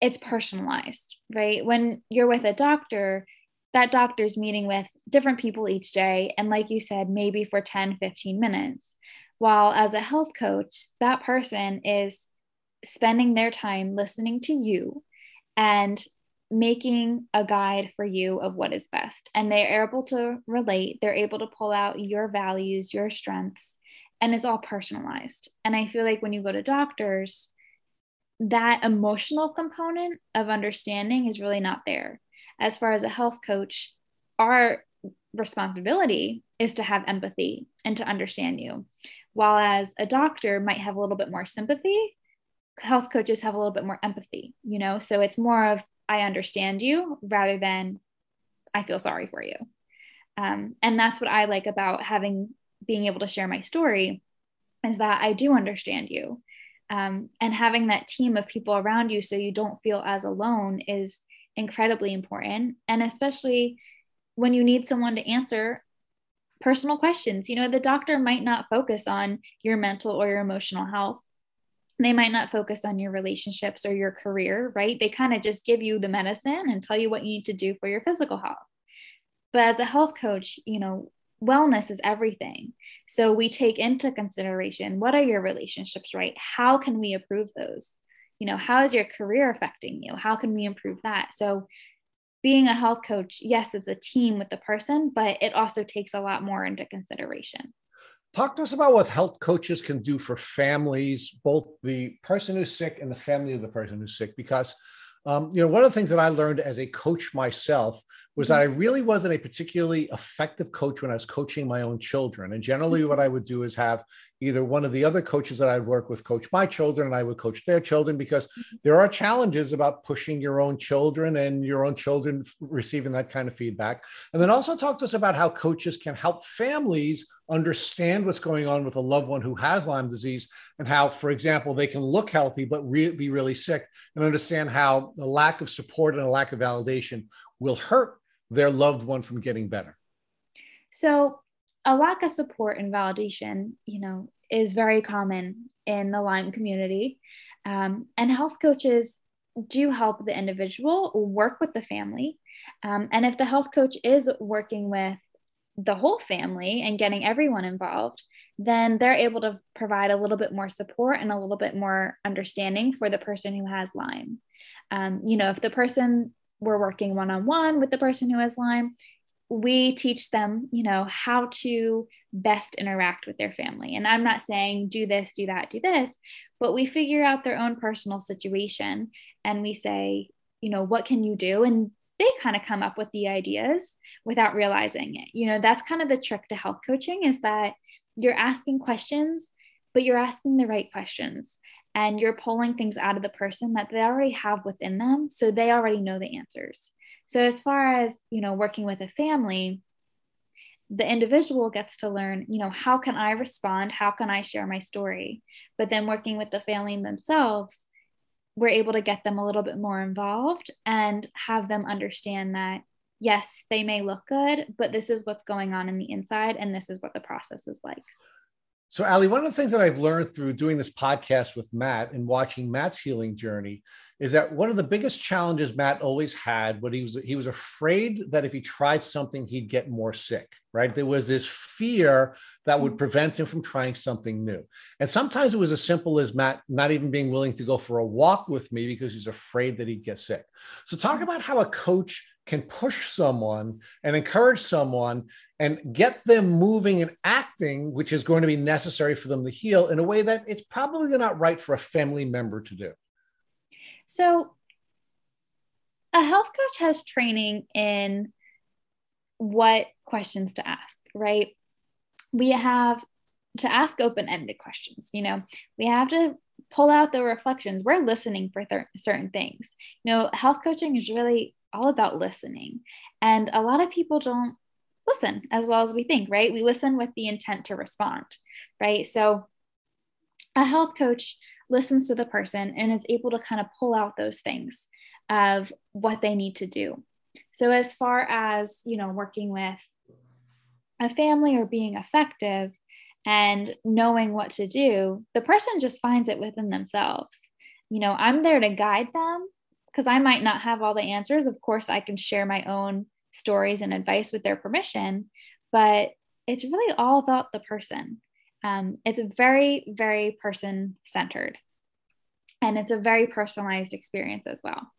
it's personalized, right? When you're with a doctor, that doctor's meeting with different people each day. And like you said, maybe for 10, 15 minutes. While as a health coach, that person is spending their time listening to you and making a guide for you of what is best. And they're able to relate, they're able to pull out your values, your strengths, and it's all personalized. And I feel like when you go to doctors, that emotional component of understanding is really not there. As far as a health coach, our responsibility is to have empathy and to understand you. While as a doctor might have a little bit more sympathy, health coaches have a little bit more empathy, you know? So it's more of I understand you rather than I feel sorry for you. Um, and that's what I like about having being able to share my story is that I do understand you. Um, and having that team of people around you so you don't feel as alone is incredibly important. And especially when you need someone to answer personal questions. You know, the doctor might not focus on your mental or your emotional health they might not focus on your relationships or your career, right? They kind of just give you the medicine and tell you what you need to do for your physical health. But as a health coach, you know, wellness is everything. So we take into consideration what are your relationships, right? How can we improve those? You know, how is your career affecting you? How can we improve that? So being a health coach, yes, it's a team with the person, but it also takes a lot more into consideration. Talk to us about what health coaches can do for families, both the person who's sick and the family of the person who's sick, because um, you know, one of the things that I learned as a coach myself was that I mm-hmm. really wasn't a particularly effective coach when I was coaching my own children. And generally, what I would do is have either one of the other coaches that I'd work with coach my children, and I would coach their children because mm-hmm. there are challenges about pushing your own children and your own children receiving that kind of feedback. And then also talk to us about how coaches can help families understand what's going on with a loved one who has Lyme disease and how, for example, they can look healthy but re- be really sick and understand how the lack of support and a lack of validation will hurt their loved one from getting better? So, a lack of support and validation, you know, is very common in the Lyme community. Um, and health coaches do help the individual work with the family. Um, and if the health coach is working with the whole family and getting everyone involved, then they're able to provide a little bit more support and a little bit more understanding for the person who has Lyme. Um, you know, if the person we're working one on one with the person who has Lyme, we teach them, you know, how to best interact with their family. And I'm not saying do this, do that, do this, but we figure out their own personal situation and we say, you know, what can you do? And they kind of come up with the ideas without realizing it. You know, that's kind of the trick to health coaching is that you're asking questions, but you're asking the right questions and you're pulling things out of the person that they already have within them. So they already know the answers. So as far as, you know, working with a family, the individual gets to learn, you know, how can I respond? How can I share my story? But then working with the family themselves, we're able to get them a little bit more involved and have them understand that yes, they may look good, but this is what's going on in the inside and this is what the process is like. So, Ali, one of the things that I've learned through doing this podcast with Matt and watching Matt's healing journey is that one of the biggest challenges Matt always had when he was he was afraid that if he tried something he'd get more sick, right? There was this fear that would mm-hmm. prevent him from trying something new. And sometimes it was as simple as Matt not even being willing to go for a walk with me because he's afraid that he'd get sick. So talk mm-hmm. about how a coach can push someone and encourage someone and get them moving and acting, which is going to be necessary for them to heal in a way that it's probably not right for a family member to do. So, a health coach has training in what questions to ask, right? We have to ask open ended questions. You know, we have to pull out the reflections. We're listening for th- certain things. You know, health coaching is really all about listening. And a lot of people don't listen as well as we think, right? We listen with the intent to respond, right? So a health coach listens to the person and is able to kind of pull out those things of what they need to do. So as far as, you know, working with a family or being effective and knowing what to do, the person just finds it within themselves. You know, I'm there to guide them because I might not have all the answers. Of course, I can share my own stories and advice with their permission, but it's really all about the person. Um, it's very, very person centered. And it's a very personalized experience as well.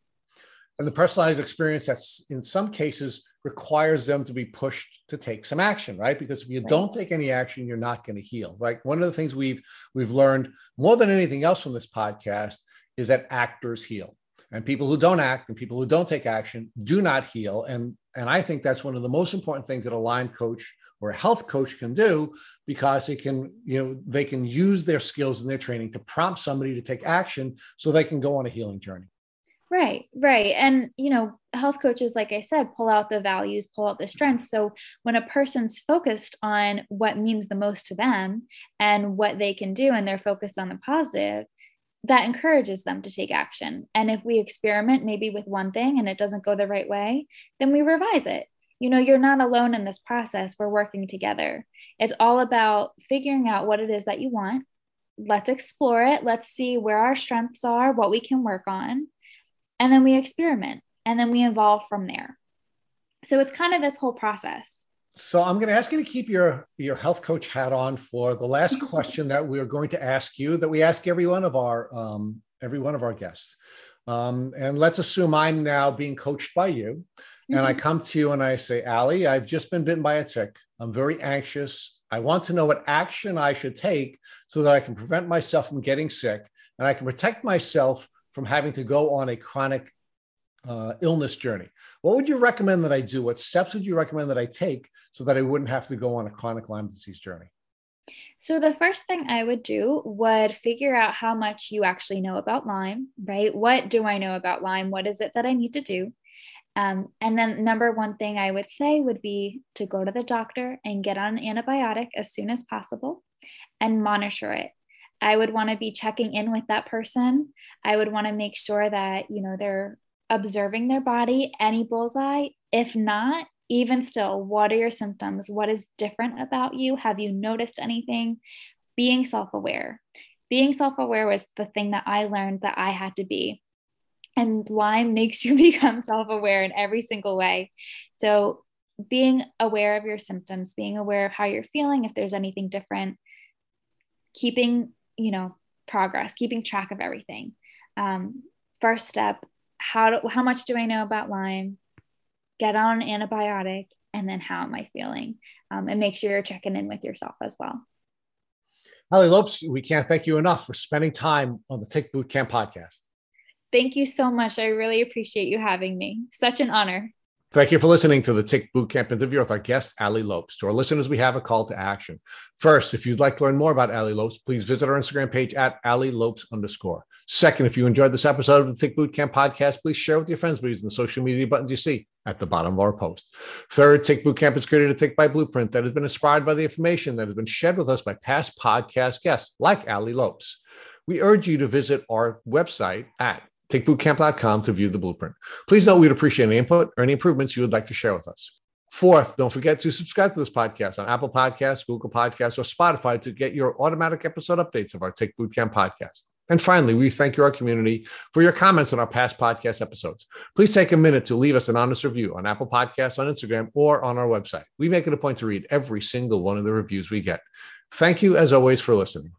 And the personalized experience that's in some cases requires them to be pushed to take some action, right? Because if you right. don't take any action, you're not going to heal. Right. One of the things we've we've learned more than anything else from this podcast is that actors heal. And people who don't act and people who don't take action do not heal. And, and I think that's one of the most important things that a Lyme coach or a health coach can do because it can, you know, they can use their skills and their training to prompt somebody to take action so they can go on a healing journey. Right, right. And, you know, health coaches, like I said, pull out the values, pull out the strengths. So when a person's focused on what means the most to them and what they can do, and they're focused on the positive, that encourages them to take action. And if we experiment maybe with one thing and it doesn't go the right way, then we revise it. You know, you're not alone in this process. We're working together. It's all about figuring out what it is that you want. Let's explore it. Let's see where our strengths are, what we can work on. And then we experiment and then we evolve from there. So it's kind of this whole process. So I'm going to ask you to keep your your health coach hat on for the last question that we are going to ask you that we ask every one of our um, every one of our guests. Um, and let's assume I'm now being coached by you, and I mm-hmm. come to you and I say, Ali, I've just been bitten by a tick. I'm very anxious. I want to know what action I should take so that I can prevent myself from getting sick and I can protect myself from having to go on a chronic uh, illness journey. What would you recommend that I do? What steps would you recommend that I take so that I wouldn't have to go on a chronic Lyme disease journey? So, the first thing I would do would figure out how much you actually know about Lyme, right? What do I know about Lyme? What is it that I need to do? Um, and then, number one thing I would say would be to go to the doctor and get on an antibiotic as soon as possible and monitor it. I would want to be checking in with that person. I would want to make sure that, you know, they're observing their body, any bullseye. If not, even still, what are your symptoms? What is different about you? Have you noticed anything? Being self aware. Being self aware was the thing that I learned that I had to be. And Lyme makes *laughs* you become self aware in every single way. So, being aware of your symptoms, being aware of how you're feeling, if there's anything different, keeping, you know, progress, keeping track of everything. Um, first step, how do, how much do I know about Lyme? Get on an antibiotic, and then how am I feeling? Um, and make sure you're checking in with yourself as well. Ali Lopes, we can't thank you enough for spending time on the Tick Boot Camp podcast. Thank you so much. I really appreciate you having me. Such an honor. Thank you for listening to the Tick Bootcamp interview with our guest, Ali Lopes. To our listeners, we have a call to action. First, if you'd like to learn more about Ali Lopes, please visit our Instagram page at Ali Lopes underscore. Second, if you enjoyed this episode of the Tick Bootcamp podcast, please share with your friends by using the social media buttons you see at the bottom of our post. Third, Tick Bootcamp is created a Tick Bite Blueprint that has been inspired by the information that has been shared with us by past podcast guests like Ali Lopes. We urge you to visit our website at tickbootcamp.com to view the blueprint. Please note we'd appreciate any input or any improvements you would like to share with us. Fourth, don't forget to subscribe to this podcast on Apple Podcasts, Google Podcasts, or Spotify to get your automatic episode updates of our Tick Bootcamp podcast. And finally, we thank our community, for your comments on our past podcast episodes. Please take a minute to leave us an honest review on Apple Podcasts, on Instagram, or on our website. We make it a point to read every single one of the reviews we get. Thank you, as always, for listening.